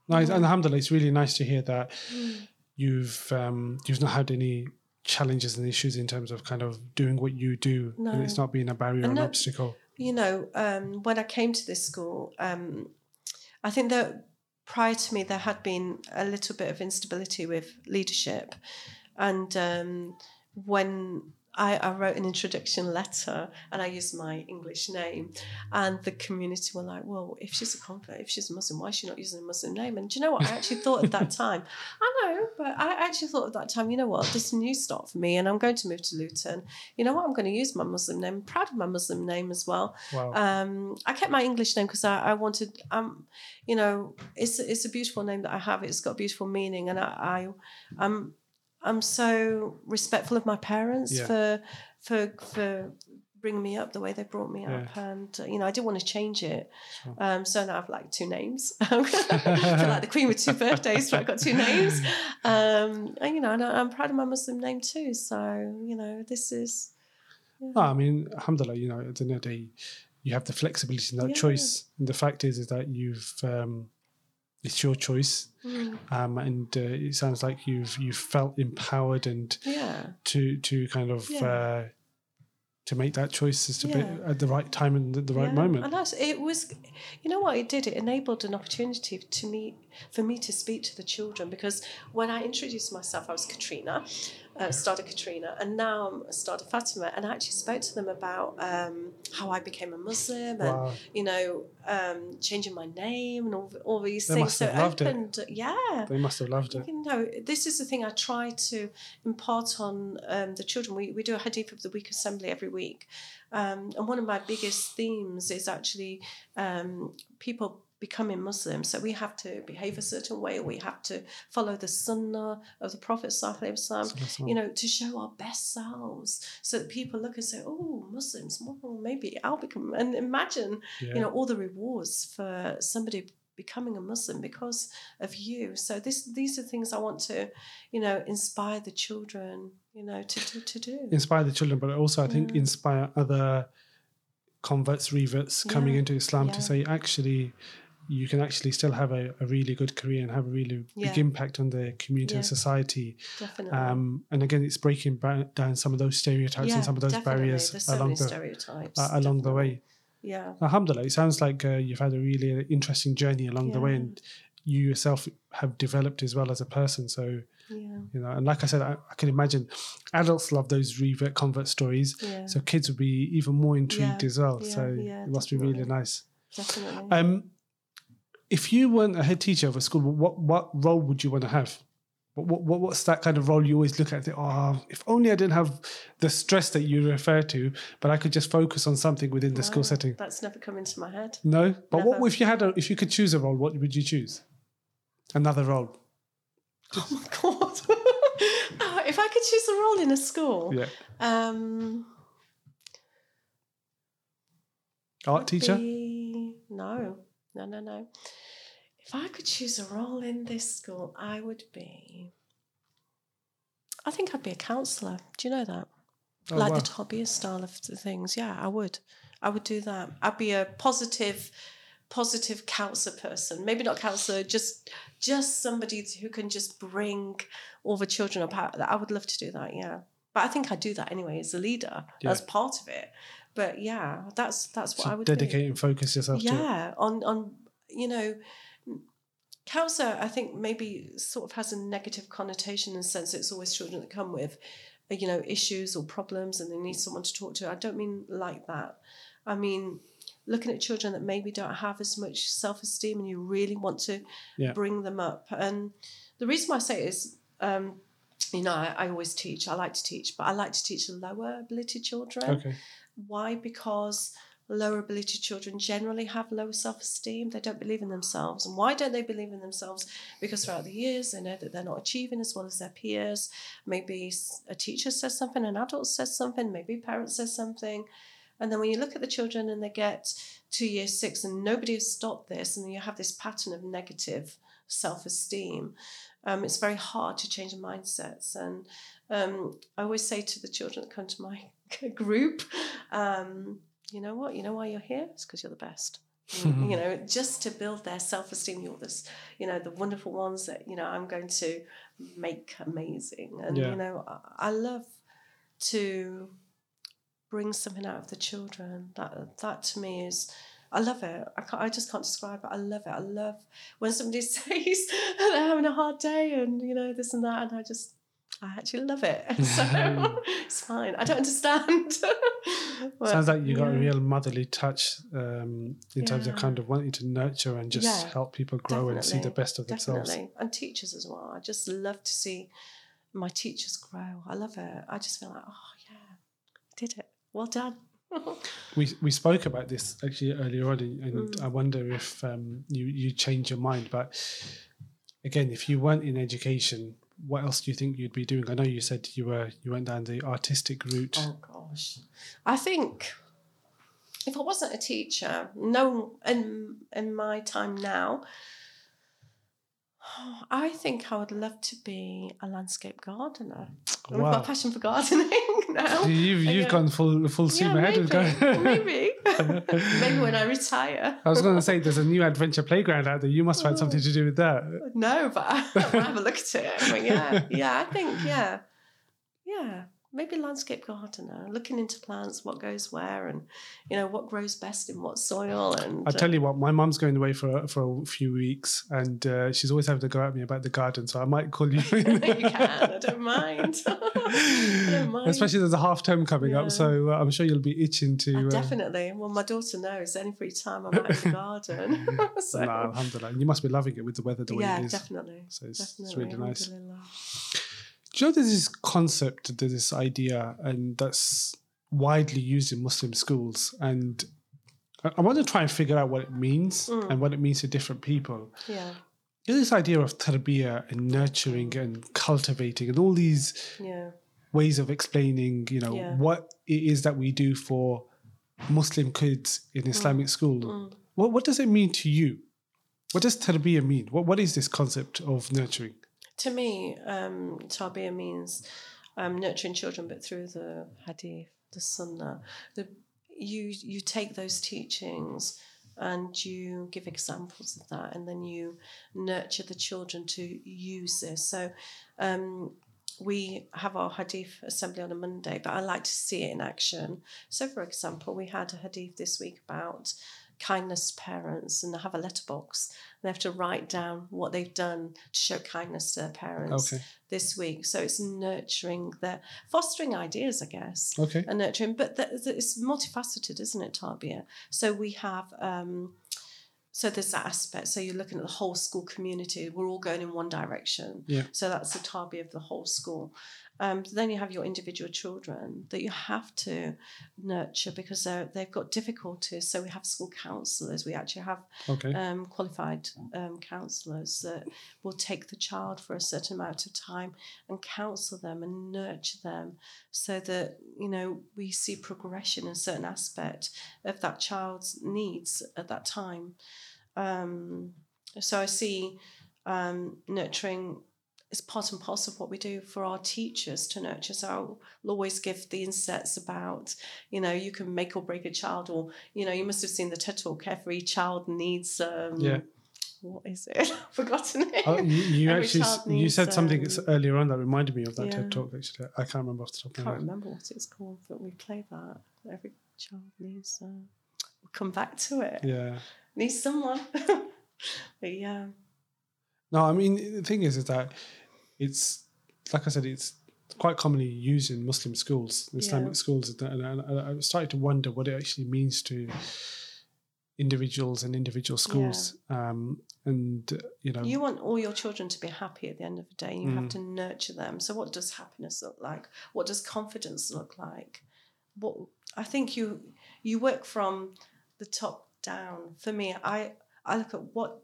Nice, Yeah. and alhamdulillah, it's really nice to hear that Mm. you've um, you've not had any challenges and issues in terms of kind of doing what you do, and it's not being a barrier or And an obstacle. You know, um, when I came to this school, um, I think that prior to me there had been a little bit of instability with leadership, and um, when I, I wrote an introduction letter and I used my English name, and the community were like, "Well, if she's a convert, if she's a Muslim, why is she not using a Muslim name?" And do you know what I actually thought at that time? I know, but I actually thought at that time, you know what, this is a new start for me, and I'm going to move to Luton. You know what, I'm going to use my Muslim name. I'm proud of my Muslim name as well. Wow. Um, I kept my English name because I, I wanted, um, you know, it's it's a beautiful name that I have. It's got beautiful meaning, and I, I I'm I'm so respectful of my parents Yeah. for for for bringing me up the way they brought me up, Yeah. and uh, you know, I didn't want to change it. Sure. Um, so now I've like two names. I feel like the queen with two birthdays, but I've got two names. Um, and you know, and I'm proud of my Muslim name too. So you know, this is. yeah. No, I mean, alhamdulillah, you know, at the end of the day, you have the flexibility and that Yeah. choice. And the fact is, is that you've um, it's your choice, Mm. um, and uh, it sounds like you've you've felt empowered and Yeah. to to kind of Yeah. uh, to make that choice to be Yeah. at the right time and the, the right moment. And that's, it was, you know what it did? It enabled an opportunity to me, for me to speak to the children because when I introduced myself, I was Katrina, uh, started Katrina, and now I'm started Fatemah, and I actually spoke to them about um, how I became a Muslim and Wow. you know um, changing my name and all, all these They things. So loved it. yeah. They must have loved it. You know, this is the thing I try to impart on um, the children. We, we do a Hadith of the Week assembly every week. Um, and one of my biggest themes is actually um, people becoming Muslim. So we have to behave a certain way, we have to follow the sunnah of the Prophet, Sallallahu Alaihi Wasallam, you know, to show our best selves so that people look and say, oh, Muslims, well, maybe I'll become. And imagine Yeah. you know all the rewards for somebody becoming a muslim because of you so this these are things i want to you know inspire the children you know to to, to do inspire the children, but also I think Yeah. inspire other converts, reverts coming Yeah, into Islam to say actually you can actually still have a, a really good career and have a really big impact on the community and society. definitely Um, and again, it's breaking down some of those stereotypes and some of those definitely. barriers so along the uh, along the way. yeah Alhamdulillah, it sounds like uh, you've had a really interesting journey along the way, and you yourself have developed as well as a person. So yeah you know, and like I said, I, I can imagine adults love those revert convert stories. yeah So kids would be even more intrigued Yeah, as well. yeah, so yeah, it must be really nice. definitely Um, if you weren't a head teacher of a school, what what role would you want to have? What, what, what what's that kind of role you always look at? and think, Oh, if only I didn't have the stress that you refer to, but I could just focus on something within the school setting. that's never come into my head No, but what if you had a if you could choose a role? What would you choose? Another role. oh my god Oh, if i could choose a role in a school Yeah, um art teacher. be- no, no, no, no. If I could choose a role in this school, I would be. I think I'd be a counsellor. Do you know that? Oh, like wow. the hobbyist style of the things. Yeah, I would. I would do that. I'd be a positive, positive counsellor person. Maybe not counsellor, just just somebody who can just bring all the children up. I would love to do that. Yeah, but I think I do that anyway as a leader. Yeah. As part of it. But yeah, that's that's what So I would do dedicate and focus yourself to. yeah on on you know cancer i think maybe sort of has a negative connotation in the sense that it's always children that come with you know issues or problems and they need someone to talk to i don't mean like that i mean looking at children that maybe don't have as much self-esteem and you really want to Yeah. bring them up and the reason why i say it is um, you know I, I always teach i like to teach but i like to teach lower ability children Okay. Why? Because lower ability children generally have low self esteem. They don't believe in themselves. And why don't they believe in themselves? Because throughout the years, they know that they're not achieving as well as their peers. Maybe a teacher says something, an adult says something, maybe a parent says something. And then when you look at the children and they get to year six and nobody has stopped this, and you have this pattern of negative self esteem, um, it's very hard to change mindsets. And um, I always say to the children that come to my group, um, you know what? You know why you're here? It's because you're the best. you know, just to build their self esteem. You're this, you know, the wonderful ones that you know I'm going to make amazing. And Yeah. you know, I, I love to bring something out of the children. That that to me is. I love it. I, can't, I just can't describe it. I love it. I love when somebody says they're having a hard day and you know this and that, and I just I actually love it. So it's fine. I don't understand. But, Sounds like you got a real motherly touch um, in terms of kind of wanting to nurture and just Yeah, help people grow and see the best of themselves. Definitely. And teachers as well. I just love to see my teachers grow. I love it. I just feel like, oh yeah, did it. Well done. We we spoke about this actually earlier on, and and Mm. I wonder if um, you you change your mind. But again, if you weren't in education, what else do you think you'd be doing? I know you said you were you went down the artistic route. Oh gosh, I think if I wasn't a teacher, no, in in my time now, I think I would love to be a landscape gardener. I've got a passion for gardening now. You've you've gone full full steam yeah, ahead maybe, maybe. maybe when I retire. I was going to say there's a new adventure playground out there. You must find something to do with that. No, but I'll have a look at it. But yeah, yeah, I think yeah, yeah, maybe landscape gardener, looking into plants, what goes where, and you know what grows best in what soil. And I tell you what, my mum's going away for for a few weeks, and uh, she's always having to go at me about the garden. So I might call you. you can. I don't mind. I don't mind. Especially there's a half term coming Yeah. up, so uh, I'm sure you'll be itching to. Uh, definitely. Well, my daughter knows any free time I'm out in the garden. so, no, alhamdulillah. You must be loving it with the weather the way yeah, it is. definitely. So it's, it's really nice. Do you know there's this concept, there's this idea, and that's widely used in Muslim schools, and I, I want to try and figure out what it means Mm. and what it means to different people. Yeah, You know, this idea of tarbiyah and nurturing and cultivating and all these yeah, ways of explaining, you know, Yeah. what it is that we do for Muslim kids in Islamic school. Mm. What what does it mean to you? What does tarbiyah mean? What what is this concept of nurturing? To me, um, means um, nurturing children, but through the hadith, the sunnah. The, you you take those teachings and you give examples of that, and then you nurture the children to use this. So. Um, we have our hadith assembly on a Monday, but I like to see it in action. So, for example, we had a hadith this week about kindness to parents, and they have a letterbox. They have to write down what they've done to show kindness to their parents Okay. this week. So it's nurturing their fostering ideas, I guess, Okay. and nurturing. But th- th- it's multifaceted, isn't it, tarbiyah? So we have. Um, so there's that aspect. So you're looking at the whole school community. We're all going in one direction. Yeah. So that's the tarbi of the whole school. Um, then you have your individual children that you have to nurture because they've got difficulties. So we have school counsellors. We actually have Okay. um, qualified um, counsellors that will take the child for a certain amount of time and counsel them and nurture them so that you know we see progression in certain aspect of that child's needs at that time. Um, so I see um, nurturing is part and parcel of what we do for our teachers to nurture. So I'll always give the insets about, you know, you can make or break a child, or you know, you must have seen the TED talk. Every child needs. Um, Yeah. What is it? I've forgotten it. Oh, you, you actually child you said something um, earlier on that reminded me of that yeah. TED talk. Actually, I can't remember off the top I of my can't head. remember what it's called, but we play that. Every child needs. Uh, we'll come back to it. Yeah. Needs someone. but yeah, No, I mean the thing is, is that it's like I said, it's quite commonly used in Muslim schools, Islamic Yeah. schools, and, and I started to wonder what it actually means to individuals and individual schools. Um, and you know, you want all your children to be happy at the end of the day. and You have Mm. to nurture them. So, what does happiness look like? What does confidence look like? What I think you you work from the top down. For me, I I look at what,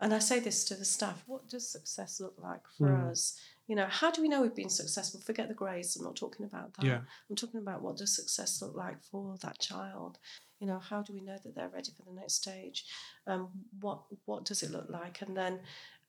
and I say this to the staff. What does success look like for Mm. us? You know, how do we know we've been successful? Forget the grades. I'm not talking about that. yeah, I'm talking about what does success look like for that child. You know, how do we know that they're ready for the next stage? Um, what what does it look like? And then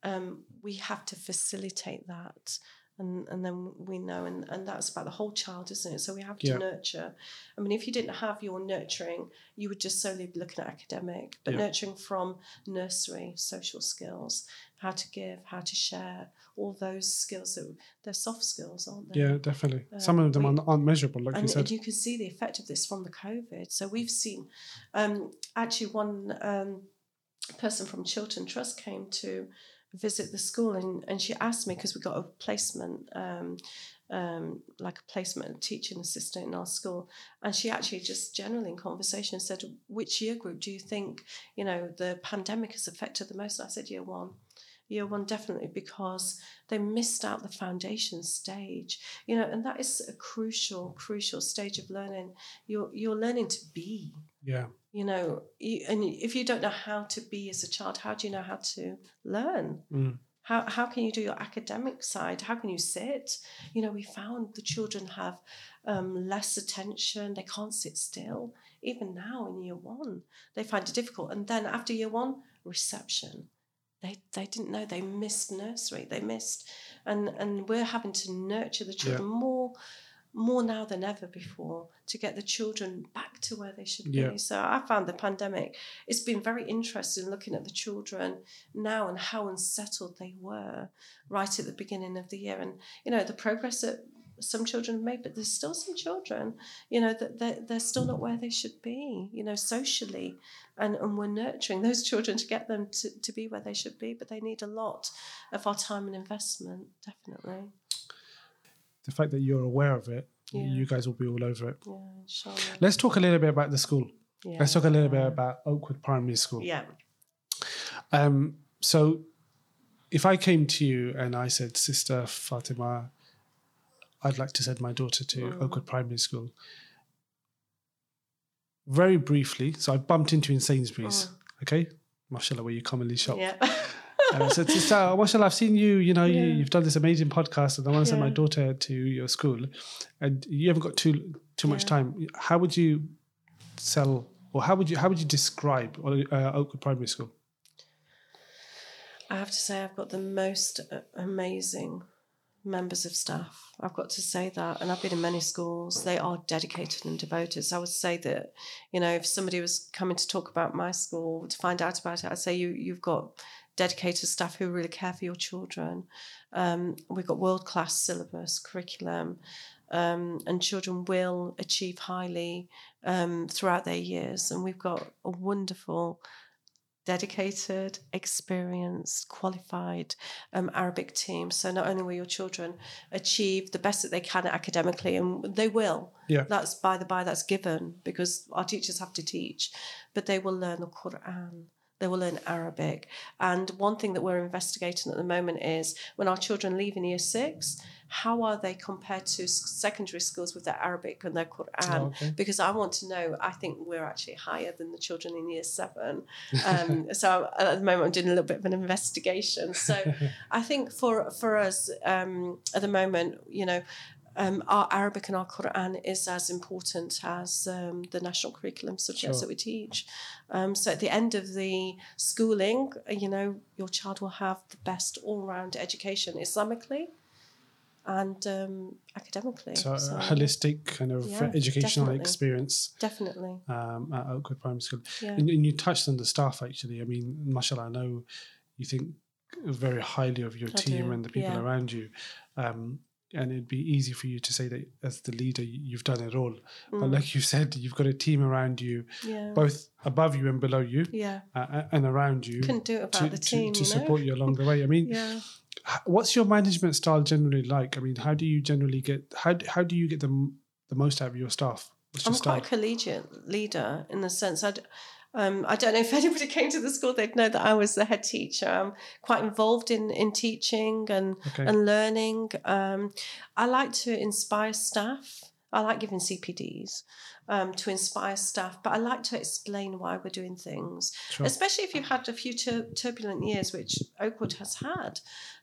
um, we have to facilitate that. And, and then we know, and, and that's about the whole child, isn't it? So we have to Yeah. nurture. I mean, if you didn't have your nurturing, you would just solely be looking at academic, but Yeah. nurturing from nursery, social skills, how to give, how to share, all those skills that they're soft skills, aren't they? yeah, definitely. Some of them we- aren't, aren't measurable, like you said. and you can see the effect of this from the COVID. So we've seen, um, actually, one um, person from Chiltern Trust came to visit the school, and, and she asked me because we got a placement, um, um, like a placement teaching assistant in our school, and she actually just generally in conversation said, "Which year group do you think you know the pandemic has affected the most?" And I said, "Year one." Year one, definitely, because they missed out the foundation stage you know and that is a crucial crucial stage of learning you're you're learning to be yeah, you know you, and if you don't know how to be as a child how do you know how to learn? Mm. how, how can you do your academic side? How can you sit? You know we found the children have um, less attention. They can't sit still even now in year one. They find it difficult. And then after year one reception. They, they didn't know. They missed nursery. They missed and and we're having to nurture the children more more now than ever before to get the children back to where they should Yeah. be so i found the pandemic it's been very interesting looking at the children now and how unsettled they were right at the beginning of the year. And you know the progress that some children have made but there's still some children you know that they're, they're still not where they should be you know socially and, and we're nurturing those children to get them to, to be where they should be but they need a lot of our time and investment definitely The fact that you're aware of it, Yeah. you guys will be all over it. yeah. Let's talk a little bit about the school. yeah. Let's talk a little bit about Oakwood Primary School. yeah Um, so, if I came to you and I said, Sister Fatemah, I'd like to send my daughter to Mm. Oakwood Primary School. Very briefly, so I bumped into you in Sainsbury's, okay? Mashallah, where you commonly shop. Mm. yeah And I said, Sister, I've seen you, you know, you, Yeah. you've done this amazing podcast and I want to send my daughter to your school. And you haven't got too too much time. How would you sell or how would you how would you describe uh, Oakwood Primary School? I have to say, I've got the most uh, amazing members of staff. I've got to say that. And I've been in many schools. They are dedicated and devoted. So I would say that, you know, if somebody was coming to talk about my school, to find out about it, I'd say you, you've got dedicated staff who really care for your children. Um, we've got world class syllabus, curriculum. Um, and children will achieve highly um, throughout their years. And we've got a wonderful dedicated, experienced, qualified um, Arabic team. So not only will your children achieve the best that they can academically, and they will. Yeah. That's by the by, that's given because our teachers have to teach, but they will learn the Quran. They will learn Arabic. And one thing that we're investigating at the moment is when our children leave in year six, how are they compared to secondary schools with their Arabic and their Quran? Oh, okay. Because I want to know, I think we're actually higher than the children in year seven. Um, so at the moment, I'm doing a little bit of an investigation. So I think for for us um, at the moment, you know, um, our Arabic and our Quran is as important as um, the national curriculum subjects Sure. that we teach. Um, so at the end of the schooling, you know, your child will have the best all round education Islamically and um, academically. So, a holistic kind of Yeah, educational definitely. experience Definitely, um, at Oakwood Primary School. yeah. And, and you touched on the staff actually. I mean, mashallah, I know you think very highly of your I team do, and the people yeah. around you. Um, and it'd be easy for you to say that as the leader, you- you've done it all. But Mm, like you said, you've got a team around you, yeah. both above you and below you, Yeah. uh, and around you. Couldn't do it without to, the to- team, to you know? support you along the way. I mean, Yeah. what's your management style generally like? I mean, how do you generally get how how do you get the the most out of your staff? What's your I'm quite a collegiate leader in the sense I'd, um, I don't know if anybody came to the school, they'd know that I was the head teacher. I'm quite involved in, in teaching and, Okay. and learning. Um, I like to inspire staff. I like giving CPDs um, to inspire staff, but I like to explain why we're doing things, Sure. especially if you've had a few tur- turbulent years, which Oakwood has had.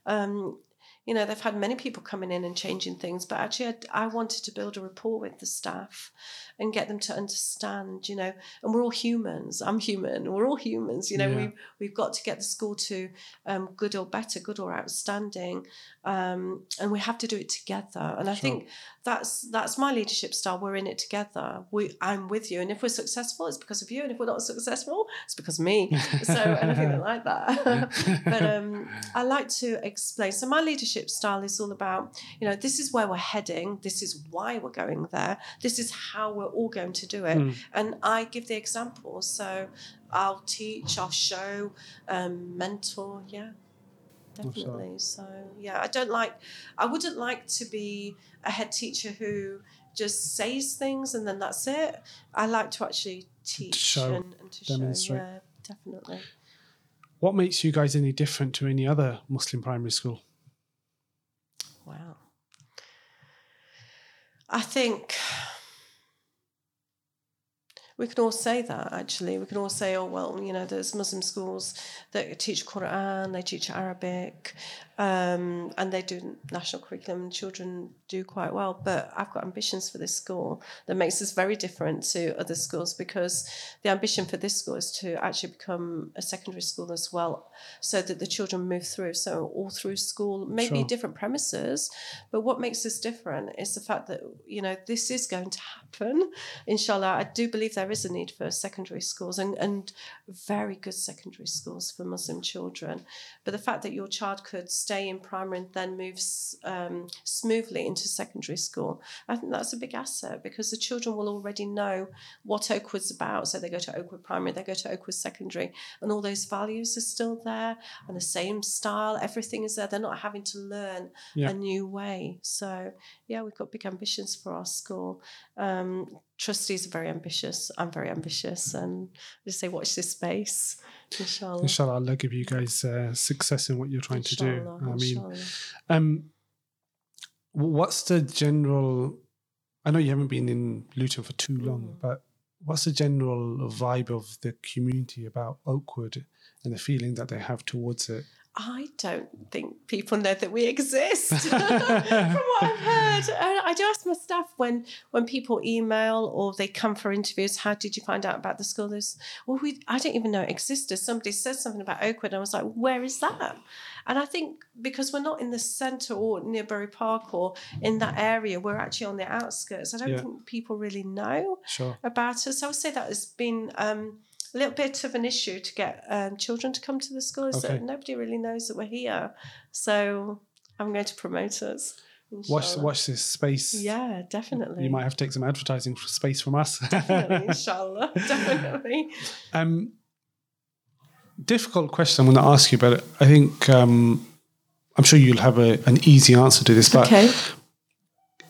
Um, you know, they've had many people coming in and changing things, but actually, I, I wanted to build a rapport with the staff and get them to understand, you know, and we're all humans. I'm human. We're all humans. You know, Yeah. we've, we've got to get the school to um, good or better, good or outstanding. Um, and we have to do it together. And I Sure. think that's that's my leadership style. We're in it together. We I'm with you. And if we're successful, it's because of you. And if we're not successful, it's because of me. So i think anything like that. but um, I like to explain. So my leadership style is all about, you know, this is where we're heading. This is why we're going there. This is how we're all going to do it. Mm. And I give the examples. So I'll teach, I'll show, um, mentor. Yeah, definitely. So yeah, I don't like. I wouldn't like to be a head teacher who just says things and then that's it. I like to actually teach show, and, and to demonstrate. show. Yeah, definitely. What makes you guys any different to any other Muslim primary school? Wow. I think we can all say that actually. We can all say, oh, well, you know, there's Muslim schools that teach Quran, they teach Arabic, um, and they do national curriculum, and children do quite well. But I've got ambitions for this school that makes us very different to other schools because the ambition for this school is to actually become a secondary school as well, so that the children move through. So all through school, maybe Sure. different premises, but what makes us different is the fact that you know this is going to happen. Inshallah, I do believe there is a need for secondary schools and and very good secondary schools for Muslim children. But the fact that your child could stay in primary and then moves um, smoothly into secondary school, I think that's a big asset because the children will already know what Oakwood's about. So they go to Oakwood Primary, they go to Oakwood Secondary, and all those values are still there and the same style. Everything is there. They're not having to learn Yeah. a new way. So yeah, we've got big ambitions for our school. Um, trustees are very ambitious. I'm very ambitious, and I just say watch this space. Inshallah. Inshallah, Allah give you guys uh, success in what you're trying to do. I mean, inshallah. um, what's the general? I know you haven't been in Luton for too long, Mm. but what's the general vibe of the community about Oakwood and the feeling that they have towards it? I don't think people know that we exist. From what I've heard, Uh, I do ask my staff when when people email or they come for interviews, how did you find out about the school? There's, well, we I don't even know it existed. Somebody said something about Oakwood, and I was like, where is that? And I think because we're not in the centre or near Bury Park or in that area, we're actually on the outskirts. I don't Yeah. think people really know Sure. about us. I would say that has been um, a little bit of an issue to get um, children to come to the school. Is Okay. that nobody really knows that we're here. So I'm going to promote us. Watch, watch this space. Yeah, definitely. You might have to take some advertising space from us. definitely, inshallah, definitely. Um, difficult question I'm going to ask you, but I think um, I'm sure you'll have a, an easy answer to this. But Okay.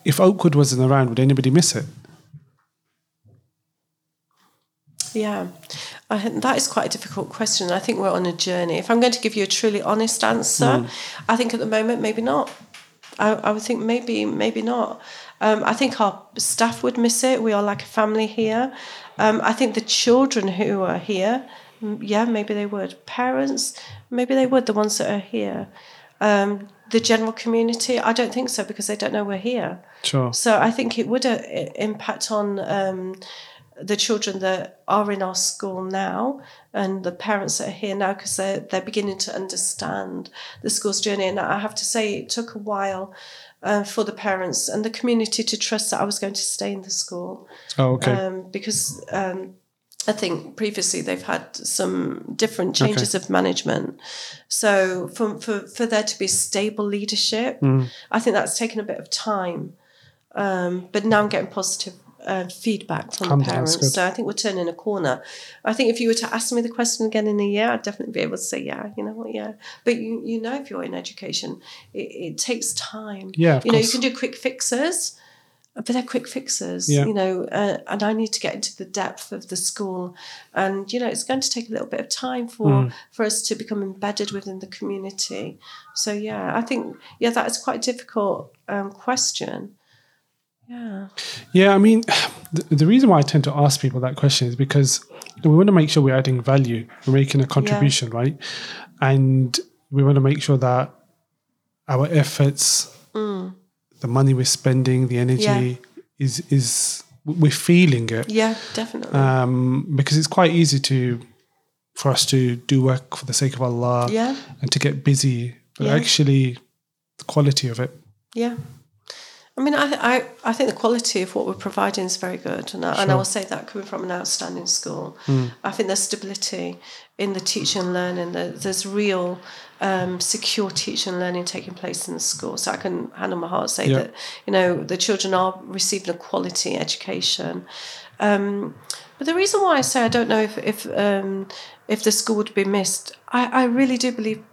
if Oakwood wasn't around, would anybody miss it? Yeah, I, think that is quite a difficult question. I think we're on a journey. If I'm going to give you a truly honest answer, I think at the moment maybe not. I, I would think maybe maybe not. Um, I think our staff would miss it. We are like a family here. Um, I think the children who are here, mm, yeah, maybe they would. Parents, maybe they would. The ones that are here. Um, the general community, I don't think so because they don't know we're here. Sure. So I think it would uh, impact on um, the children that are in our school now and the parents that are here now because they're, they're beginning to understand the school's journey. And I have to say, it took a while uh, for the parents and the community to trust that I was going to stay in the school Oh, okay. um, because um, I think previously they've had some different changes of management. So for, for, for there to be stable leadership, Mm. I think that's taken a bit of time. Um, but now I'm getting positive uh, feedback from the parents. So I think we're turning a corner. I think if you were to ask me the question again in a year, I'd definitely be able to say, yeah, you know what, yeah. But you, you know, if you're in education, it, it takes time. Yeah, of you know, you can do quick fixes, but they're quick fixes, Yeah. you know, uh, and I need to get into the depth of the school. And, you know, it's going to take a little bit of time for, Mm. for us to become embedded within the community. So, yeah, I think, yeah, that is quite a difficult um, question. Yeah. Yeah, I mean, the, the reason why I tend to ask people that question is because we want to make sure we're adding value, we're making a contribution, right? And we want to make sure that our efforts, the money we're spending, the energy Yeah. is is we're feeling it. Yeah, definitely. Um, because it's quite easy to for us to do work for the sake of Allah yeah. and to get busy, but Yeah. actually the quality of it. Yeah. I mean, I, I, I think the quality of what we're providing is very good. And I, and I will say that coming from an outstanding school. I think there's stability in the teaching and learning. There's real um, secure teaching and learning taking place in the school. So I can hand on my heart say Yeah. that, you know, the children are receiving a quality education. Um, but the reason why I say I don't know if, if, um, if the school would be missed, I, I really do believe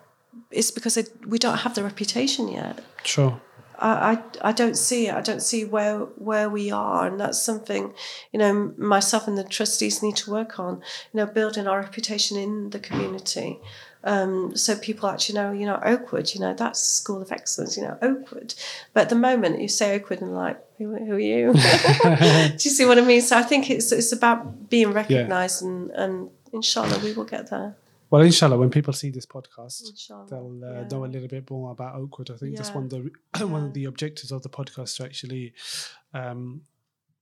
it's because it, we don't have the reputation yet. Sure. I, I, I don't see it. I don't see where where we are, and that's something, you know, myself and the trustees need to work on. You know, building our reputation in the community, um, so people actually know, you know, Oakwood. You know, that's School of Excellence. You know, Oakwood. But at the moment, you say Oakwood, and like, who, who are you? Do you see what I mean? So I think it's it's about being recognised, and and inshallah we will get there. Well, inshallah, when people see this podcast, Inshallah. they'll uh, yeah. know a little bit more about Oakwood. I think that's one of the one of the objectives of the podcast to actually um,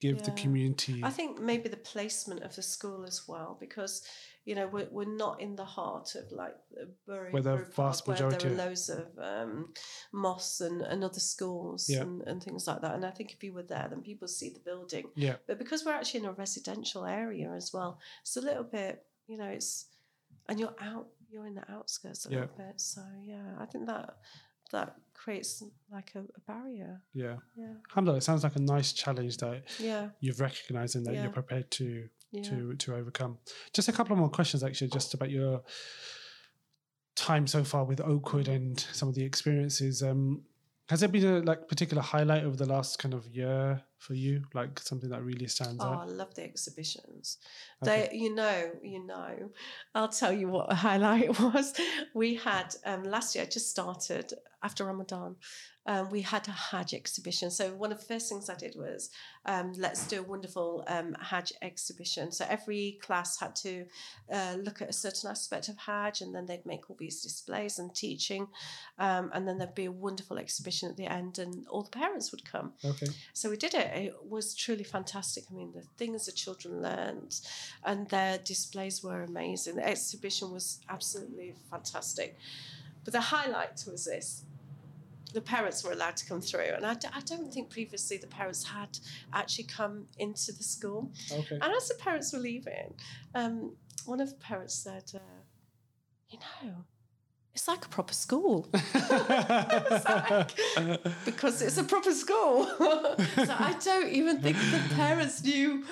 give the community. I think maybe the placement of the school as well, because you know we're, we're not in the heart of like the Bury, Where the vast where majority there are are. loads of um, mosques and, and other schools Yeah. and, and things like that. And I think if you were there, then people see the building. yeah, But because we're actually in a residential area as well, it's a little bit, you know, it's and you're out, you're in the outskirts a Yeah. little bit. So yeah, I think that that creates like a, a barrier. yeah. Yeah, Alhamdulillah, it sounds like a nice challenge that yeah, you've recognised and that Yeah. you're prepared to yeah. to to overcome. Just a couple of more questions, actually, just about your time so far with Oakwood and some of the experiences. Um, has there been a like particular highlight over the last kind of year for you, like something that really stands out. Oh, I love the exhibitions. Okay. They, you know, you know. I'll tell you what a highlight was. We had um, last year. I just started after Ramadan. Um, we had a Hajj exhibition. So one of the first things I did was um, let's do a wonderful um, Hajj exhibition. So every class had to uh, look at a certain aspect of Hajj, and then they'd make all these displays and teaching, um, and then there'd be a wonderful exhibition at the end, and all the parents would come. Okay. So we did it. It was truly fantastic. I mean, the things the children learned and their displays were amazing. The exhibition was absolutely fantastic. But the highlight was this the parents were allowed to come through. And I, d- I don't think previously the parents had actually come into the school. Okay. And as the parents were leaving, um, one of the parents said, uh, You know, it's like a proper school. Like- because it's a proper school. so I don't even think the parents knew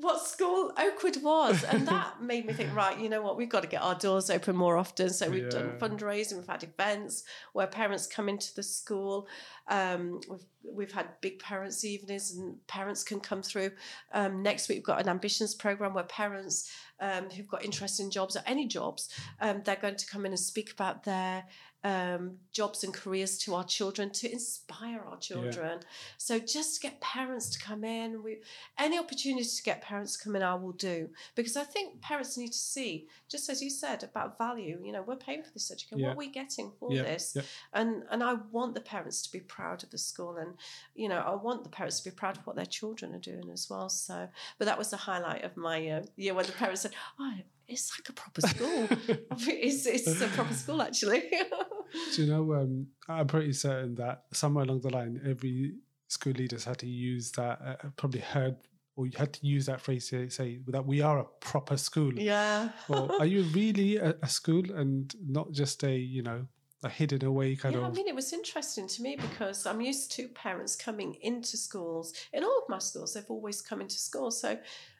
what school Oakwood was. And that made me think, right, you know what, we've got to get our doors open more often. So we've done fundraising, we've had events where parents come into the school. Um, we've, we've had big parents' evenings and parents can come through. Um, next week, we've got an ambitions program where parents um, who've got interest in jobs or any jobs, um, they're going to come in and speak about their um, jobs and careers to our children to inspire our children. So just to get parents to come in, we any opportunity to get parents to come in, I will do because I think parents need to see, just as you said about value. You know, we're paying for this education. Yeah. What are we getting for Yeah, this? yeah. And and I want the parents to be proud of the school, and you know, I want the parents to be proud of what their children are doing as well. So, but that was the highlight of my uh, year when the parents said, "Oh, it's like a proper school. It's it's a proper school actually." Do you know? Um, I'm pretty certain that somewhere along the line, every school leaders had to use that. Uh, probably heard or you had to use that phrase to say that we are a proper school. yeah. Or are you really a, a school and not just a you know a hidden away kind of yeah, I mean, it was interesting to me because I'm used to parents coming into schools. In all of my schools, they've always come into school. So,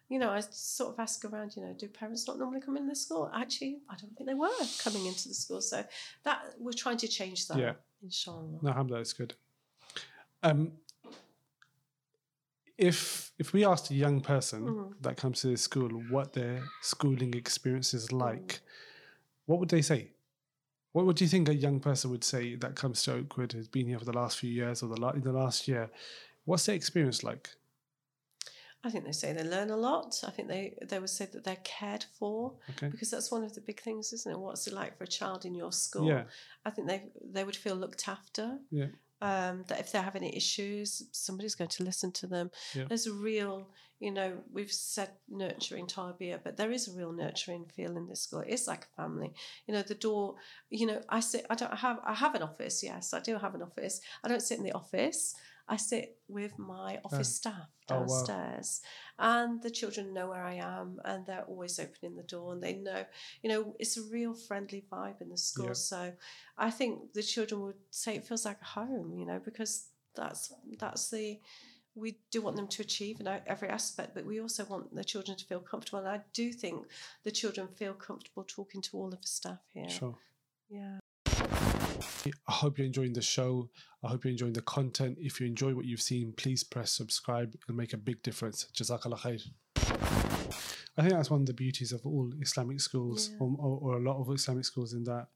you know, I sort of ask around, you know, do parents not normally come in the school? Actually, I don't think they were coming into the school. So that we're trying to change that. Yeah. Inshallah. No, alhamdulillah, it's good. Um, if if we asked a young person Mhm. that comes to this school what their schooling experience is Mm. like, what would they say? What would you think a young person would say that comes to Oakwood, has been here for the last few years or the la- in the last year? What's their experience like? I think they say they learn a lot. I think they, they would say that they're cared for Okay. because that's one of the big things, isn't it? What's it like for a child in your school? Yeah. I think they they would feel looked after. Yeah. Um, that if they have any issues, somebody's going to listen to them. Yeah. There's a real, you know, we've said nurturing tarbiyah, but there is a real nurturing feel in this school. It's like a family. You know, the door. You know, I sit. I don't have. I have an office. Yes, I do have an office. I don't sit in the office. I sit with my oh. office staff Oh, wow. downstairs, and the children know where I am, and they're always opening the door, and they know, you know, it's a real friendly vibe in the school. Yeah. So, I think the children would say it feels like home, you know, because that's that's the we do want them to achieve in every aspect, but we also want the children to feel comfortable. And I do think the children feel comfortable talking to all of the staff here. Sure. Yeah. I hope you're enjoying the show. I hope you're enjoying the content. If you enjoy what you've seen, please press subscribe. It'll make a big difference. Jazakallah khair. I think that's one of the beauties of all Islamic schools, Yeah. or, or, a lot of Islamic schools, in that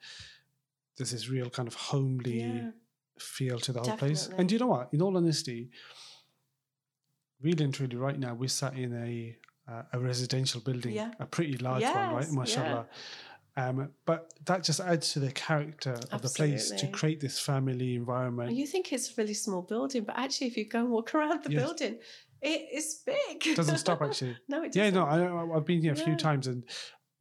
there's this real kind of homely Yeah. feel to the whole place. And do you know what? In all honesty, really and truly, right now we're sat in a uh, a residential building, Yeah. a pretty large one, right? Yes, Mashallah. Um, but that just adds to the character of the place to create this family environment. And you think it's a really small building, but actually, if you go and walk around the Yes. building, it is big. It doesn't stop actually. no, it Yeah, doesn't. no, I, I've been here a few times and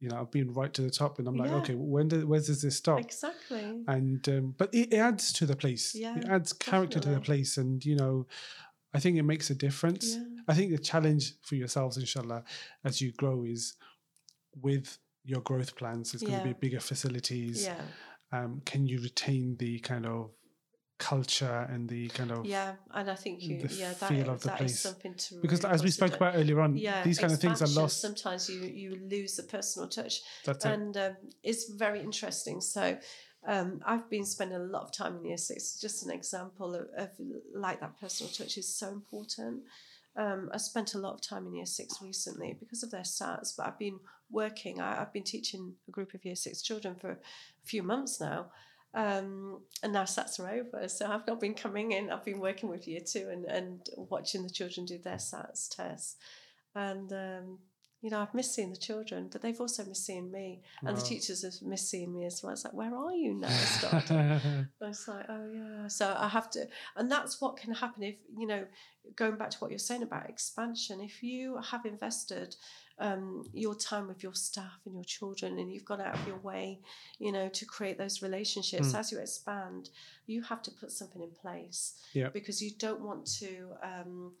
you know I've been right to the top, and I'm like, Yeah. okay, when do, where does this stop? Exactly. And um, but it, it adds to the place. Yeah, it adds character to the place, and you know, I think it makes a difference. Yeah. I think the challenge for yourselves, inshallah, as you grow, is with your growth plans. There's going to be bigger facilities. Yeah. Um, can you retain the kind of culture and the kind of Yeah. And I think you, the yeah, that feel is, of the that is place. something to because really as we spoke about earlier on, yeah, these kind of things are lost. Sometimes you you lose the personal touch, That's it. and um, it's very interesting. So. Um, I've been spending a lot of time in year six. Just an example of, of like that personal touch is so important. Um, I spent a lot of time in year six recently because of their SATs, but I've been working. I, I've been teaching a group of year six children for a few months now. Um, and now SATs are over. So I've not been coming in. I've been working with year two and, and watching the children do their SATs tests. And, um, you know, I've missed seeing the children, but they've also missed seeing me. And the teachers have missed seeing me as well. It's like, where are you now, Start? I was like, oh yeah. So I have to, and that's what can happen if you know, going back to what you're saying about expansion. If you have invested um, your time with your staff and your children, and you've gone out of your way, you know, to create those relationships Mm. as you expand, you have to put something in place. Yeah. Because you don't want to. Um,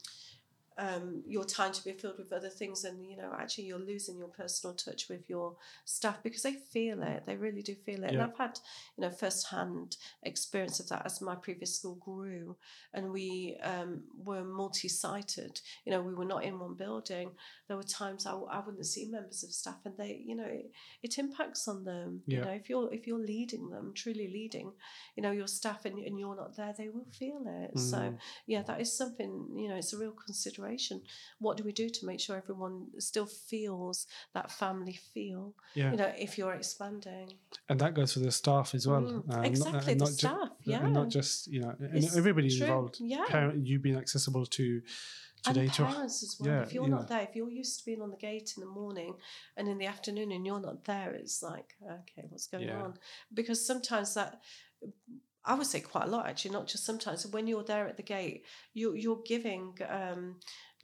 um, your time to be filled with other things, and you know, actually, you're losing your personal touch with your staff because they feel it. They really do feel it. And I've had, you know, first-hand experience of that as my previous school grew, and we um, were multi-sited. You know, we were not in one building. There were times I, I wouldn't see members of staff, and they, you know, it, it impacts on them. Yeah. You know, if you're if you're leading them, truly leading, you know, your staff, and, and you're not there, they will feel it. So Mm. yeah, that is something, you know, it's a real consideration. What do we do to make sure everyone still feels that family feel, yeah. you know, if you're expanding? and that goes for the staff as well. Mm, not- exactly, the ju- staff, yeah. and not just you know, and It's everybody true, involved. yeah. Parent, you being accessible to today and to parents as well. yeah, if you're you not there, if you're used to being on the gate in the morning and in the afternoon and you're not there, it's like, okay, what's going Yeah. on? Because sometimes that I would say quite a lot actually, not just sometimes. When you're there at the gate, you you're giving um,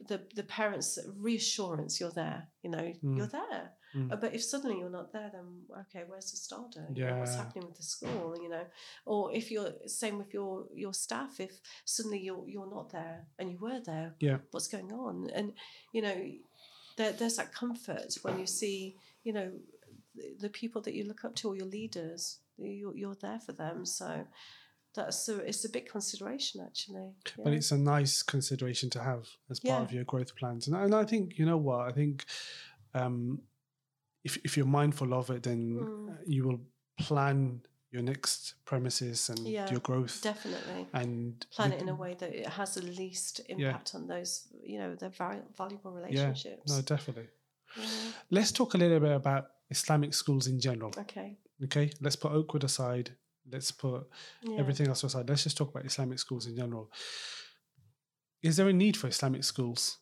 the the parents reassurance you're there. You know, Mm. you're there. Mm. But if suddenly you're not there, then okay, where's the starter? You know, what's happening with the school? You know, or if you're same with your your staff, if suddenly you're you're not there and you were there, Yeah. what's going on? And you know, there, there's that comfort when you see, you know, the, the people that you look up to or your leaders, you're, you're there for them. So that's a, it's a big consideration actually. but it's a nice consideration to have as part Yeah. of your growth plans. And, I- and I think you know what I think. Um, if if you're mindful of it, then Mm. you will plan your next premises and Yeah, your growth definitely. and Plan it in a way that it has the least impact on those, you know, the vari- valuable Yeah, relationships. no, definitely. Yeah. Let's talk a little bit about Islamic schools in general. Okay. Okay, let's put Oakwood aside. Let's put Yeah. everything else aside. Let's just talk about Islamic schools in general. Is there a need for Islamic schools?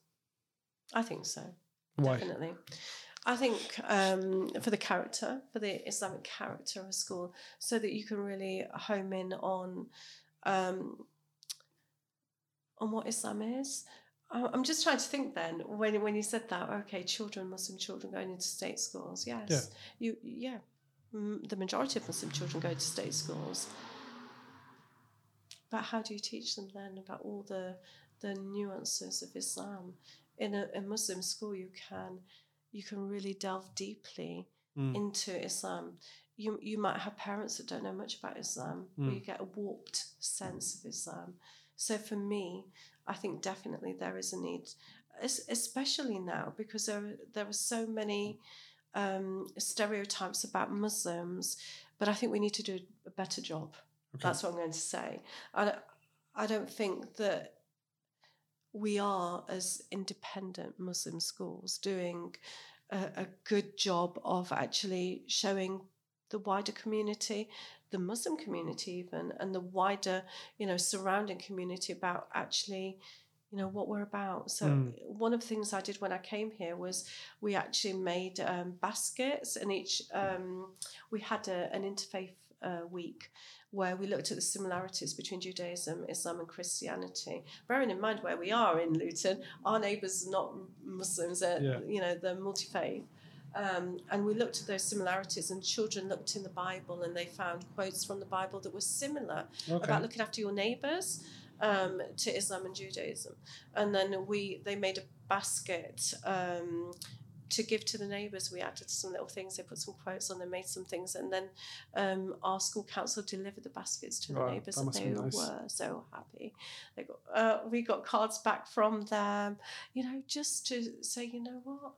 I think so. Why? Definitely. I think um, for the character, for the Islamic character of a school, so that you can really home in on um, on what Islam is. I'm just trying to think then when when you said that. Okay, children, Muslim children going into state schools. Yes, you yeah. Mm, The majority of Muslim children go to state schools. But how do you teach them then about all the the nuances of Islam? In a, a Muslim school, you can you can really delve deeply Mm. into Islam. You you might have parents that don't know much about Islam, Mm. you get a warped sense of Islam. So for me, I think definitely there is a need, especially now because there there are so many um, stereotypes about Muslims. But I think we need to do a better job. Okay. That's what I'm going to say. I don't, I don't think that we are, as independent Muslim schools, doing a, a good job of actually showing the wider community, the Muslim community, even, and the wider, you know, surrounding community about actually you know what we're about. So Mm. one of the things I did when I came here was we actually made um, baskets, and each um, we had a, an interfaith uh, week where we looked at the similarities between Judaism, Islam, and Christianity. Bearing in mind where we are in Luton, our neighbours are not Muslims; they're Yeah. you know they're multi faith. Um, and we looked at those similarities, and children looked in the Bible and they found quotes from the Bible that were similar Okay. about looking after your neighbours um, to Islam and Judaism. And then we they made a basket um, to give to the neighbours. We added some little things. They put some quotes on. They made some things, and then um, our school council delivered the baskets to the Wow, neighbours, and they nice. were so happy. They got uh, we got cards back from them. You know, just to say, you know what.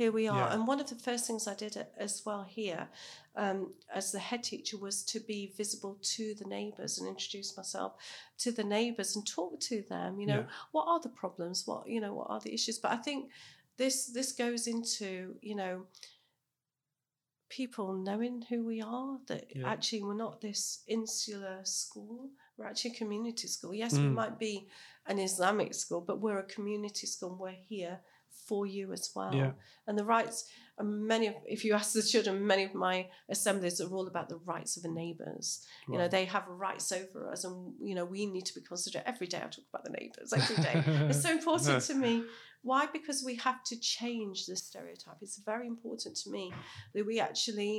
Here we are. Yeah. And one of the first things I did as well here, um, as the head teacher, was to be visible to the neighbours and introduce myself to the neighbours and talk to them. You know, Yeah. what are the problems? What you know, what are the issues? But I think this this goes into you know people knowing who we are that Yeah. actually we're not this insular school we're actually a community school yes we Mm. might be an islamic school but we're a community school and we're here for you as well. Yeah. and the rights and many of if you ask the children many of my assemblies are all about the rights of the neighbours. You know they have rights over us and you know we need to be considerate. Every day i talk about the neighbours every day. It's so important to me. Why? Because we have to change the stereotype. It's very important to me that we actually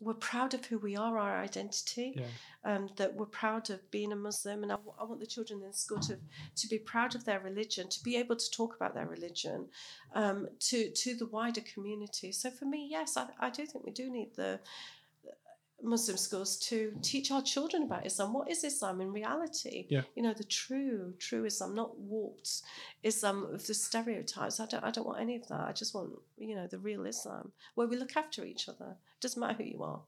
we're proud of who we are our identity Yeah. um, that we're proud of being a muslim and I, w- I want the children in school to, to be proud of their religion to be able to talk about their religion um, to to the wider community so for me yes i, I do think we do need the Muslim schools to teach our children about Islam. What is Islam in reality? Yeah. You know, the true, true Islam, not warped Islam of the stereotypes. I don't I don't want any of that. I just want, you know, the real Islam where we look after each other. It Doesn't matter who you are.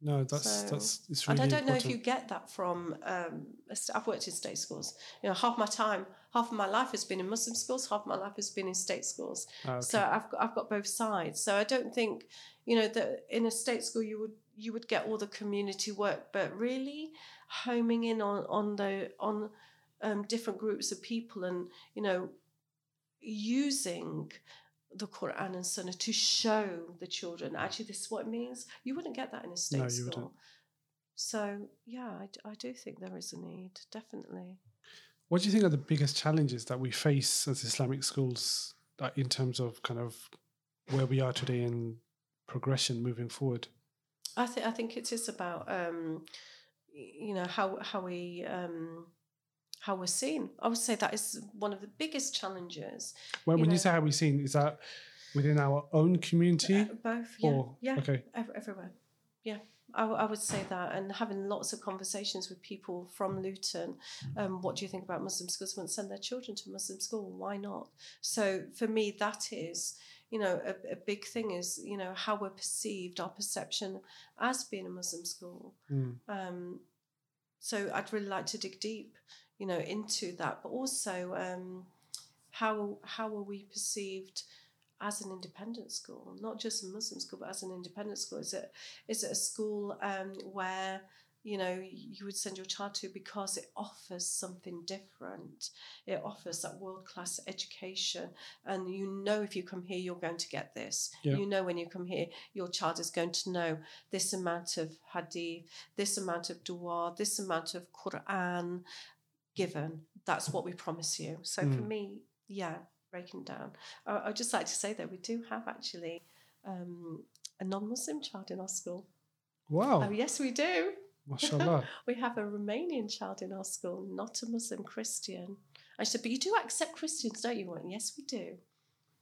No, that's So- that's it's really and I don't know if you get that from. Um, I've worked in state schools. You know, half my time, half of my life has been in Muslim schools. Half of my life has been in state schools. Ah, okay. So I've got, I've got both sides. So I don't think, you know, that in a state school you would you would get all the community work, but really homing in on on the on um, different groups of people and you know using the Quran and Sunnah to show the children actually this is what it means. You wouldn't get that in a state No, school. wouldn't. So yeah, I do think there is a need, definitely. What do you think are the biggest challenges that we face as Islamic schools in terms of kind of where we are today and progression moving forward? I think I think it is about um, you know how how we um, how we're seen. I would say that is one of the biggest challenges. When, You when know- you say how we're seen, is that within our own community? Uh, both, yeah, Or- yeah, okay. ev- everywhere. Yeah, I, I would say that, and having lots of conversations with people from Luton. Um, what do you think about Muslim schools? Want to send their children to Muslim school? Why not? So for me, that is, you know, a, a big thing is you know how we're perceived, our perception as being a Muslim school. Mm. Um, so I'd really like to dig deep, you know, into that, but also um, how how are we perceived as an independent school, not just a Muslim school, but as an independent school? Is it is it a school um, where you know you would send your child to because it offers something different? It offers that world class education, and you know if you come here, you're going to get this. Yeah. You know when you come here, your child is going to know this amount of hadith, this amount of dua, this amount of Quran given. That's what we promise you. So for Mm. me, yeah, breaking down. I, I'd just like to say that we do have actually um, a non-Muslim child in our school. Wow, Oh yes, we do. Mashallah. We have a Romanian child in our school, not a Muslim Christian. I said, but you do accept Christians, don't you? Went, yes, we do.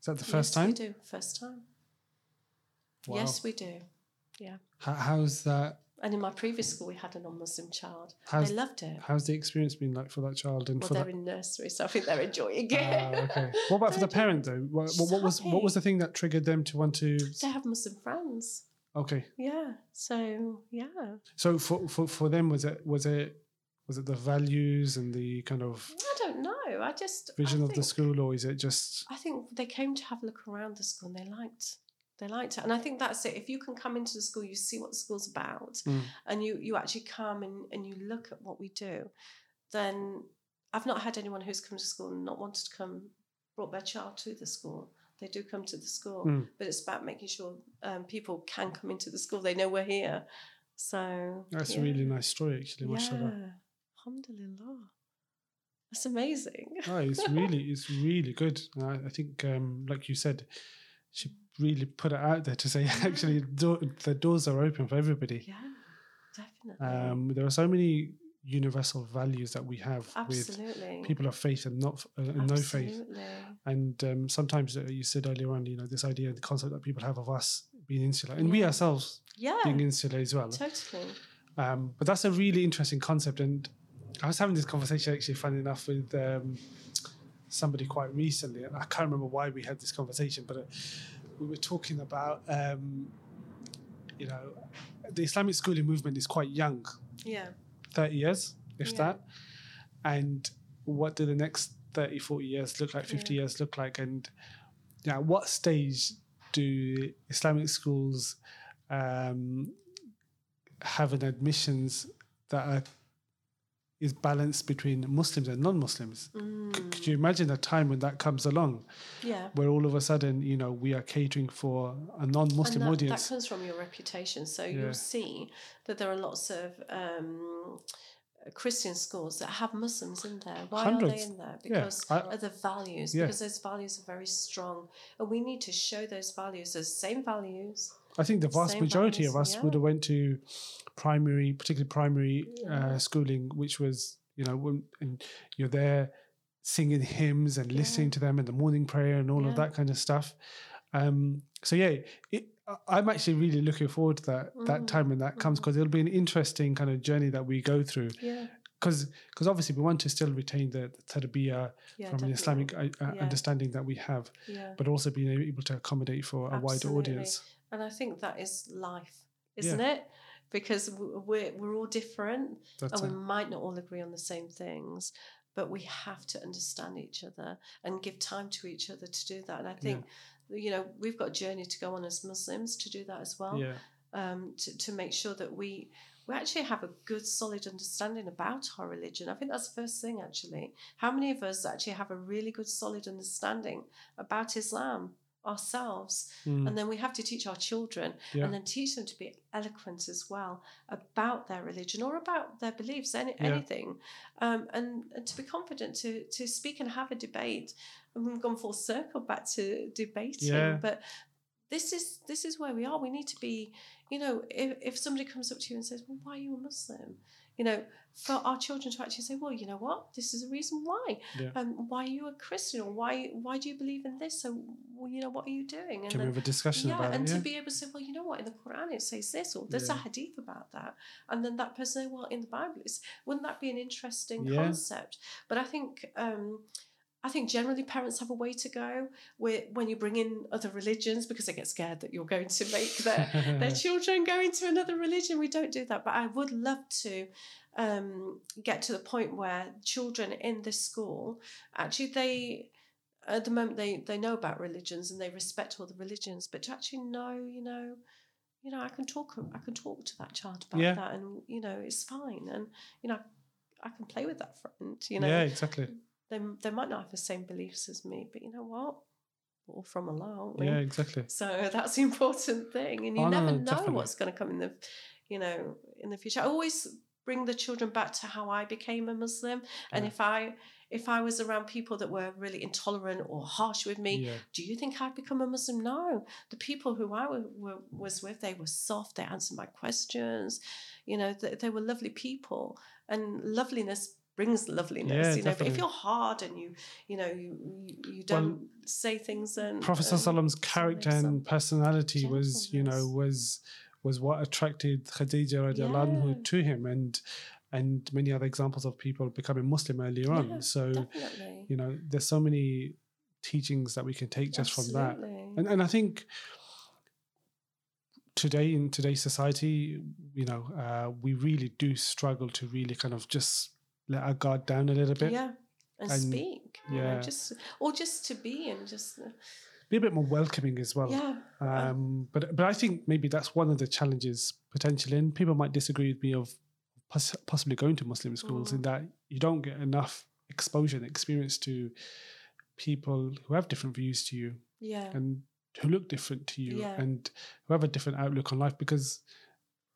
Is that the first yes, time? we do. First time. Wow. Yes, we do. Yeah. How, how's that? And in my previous school, we had a non-Muslim child. How's- they loved it. How's the experience been like for that child and Well, for they're that? in nursery, so I think they're enjoying it. Ah, okay. What about for the parent though? What, what, what was what was the thing that triggered them to want to? They have Muslim friends. Okay, Yeah. So yeah. so for, for for them was it was it was it the values and the kind of I don't know. I just I vision of the school, or is it just I think they came to have a look around the school and they liked they liked it. And I think that's it. If you can come into the school, you see what the school's about Mm. and you you actually come and, and you look at what we do, then I've not had anyone who's come to school and not wanted to come, brought their child to the school. They do come to the school, Mm. but it's about making sure um, people can come into the school. They know we're here. So That's yeah. a really nice story, actually. Yeah. Alhamdulillah. That's amazing. Oh, it's really, it's really good. I, I think, um, like you said, she really put it out there to say actually do- the doors are open for everybody. Yeah, definitely. Um, there are so many universal values that we have with people of faith and not uh, and no faith. And um, sometimes uh, you said earlier on, you know, this idea, the concept that people have of us being insular, and we ourselves Yeah, being insular as well. totally. Um, but that's a really interesting concept. And I was having this conversation actually, funny enough, with um, somebody quite recently. And I can't remember why we had this conversation, but uh, we were talking about, um, you know, the Islamic schooling movement is quite young, Yeah. 30 years, if Yeah. that. And what do the next 30, 40 years look like, 50 Yeah. years look like? And yeah, what stage do Islamic schools um, have an admissions that are, is balanced between Muslims and non-Muslims? C- Mm, Could you imagine a time when that comes along, yeah. where all of a sudden, you know, we are catering for a non-Muslim and that, audience? that comes from your reputation. So Yeah. you'll see that there are lots of um, Christian schools that have Muslims in there. Why are they in there? Yeah, Because I- of the values. Yeah. Because those values are very strong, and we need to show those values Those same values. I think the vast Same majority of us yeah. would have went to primary, particularly primary uh, schooling, which was you know when and you're there singing hymns and listening to them and the morning prayer and all of that kind of stuff. Um, so yeah, it, I'm actually really looking forward to that that Mm, time when that comes because it'll be an interesting kind of journey that we go through. Yeah. Because because obviously we want to still retain the, the tarbiyah Yeah. from an. Islamic uh, uh, Yeah. understanding that we have, Yeah. but also being able to accommodate for a wider audience. And I think that is life, isn't it? Because we're, we're all different That's and we might not all agree on the same things, but we have to understand each other and give time to each other to do that. And I think, you know, we've got a journey to go on as Muslims to do that as well, yeah. um, to, to make sure that we. We actually have a good, solid understanding about our religion. I think that's the first thing, actually. How many of us actually have a really good, solid understanding about Islam ourselves? Mm. And then we have to teach our children Yeah. and then teach them to be eloquent as well about their religion or about their beliefs, any, Yeah. anything, um, and, and to be confident to to speak and have a debate. And we've gone full circle back to debating, Yeah. but this is this is where we are. We need to be, you know, if, if somebody comes up to you and says, "Well, why are you a Muslim?" You know, for our children to actually say, "Well, you know what? This is a reason why. Yeah. Um, why are you a Christian? Or why why do you believe in this? So, well, you know, what are you doing?" And Can we have a discussion yeah, about and it? to Yeah. be able to say, well, you know what, in the Quran it says this, or there's Yeah. a hadith about that, and then that person, say, well, in the Bible, it's wouldn't that be an interesting Yeah. concept? But I think. Um, I think generally parents have a way to go where, when you bring in other religions because they get scared that you're going to make their, their children go into another religion. We don't do that. But I would love to um, get to the point where children in this school actually they at the moment they they know about religions and they respect all the religions, but to actually know, you know, you know, I can talk I can talk to that child about Yeah. that, and you know, it's fine, and you know, I can play with that friend. You know, yeah, exactly. they they might not have the same beliefs as me, but you know what, we're all from Allah, aren't we? Yeah, exactly. So that's the important thing, and you Oh, never no, know definitely. what's going to come in the, you know, in the future. I always bring the children back to how I became a Muslim, and if I if I was around people that were really intolerant or harsh with me, Yeah. do you think I'd become a Muslim? No, the people who I wa- wa- was with, they were soft. They answered my questions. You know, they, they were lovely people, and loveliness brings loveliness. Yeah, you know, but if you're hard and you, you know, you you, don't say things and Prophet and Sallam's character and personality was, you know, was was what attracted Khadija Yeah. to him and and many other examples of people becoming Muslim earlier Yeah, on. So, definitely. you know, there's so many teachings that we can take just from that. And and I think today in today's society, you know, uh, we really do struggle to really kind of just let our guard down a little bit. yeah, and, And- speak. you know, yeah. just or just to be and just uh, Be a bit more welcoming as well. yeah. Um, but but I think maybe that's one of the challenges potentially, and people might disagree with me of poss- possibly going to Muslim schools Mm. in that you don't get enough exposure and experience to people who have different views to you Yeah. and who look different to you Yeah. and who have a different outlook on life because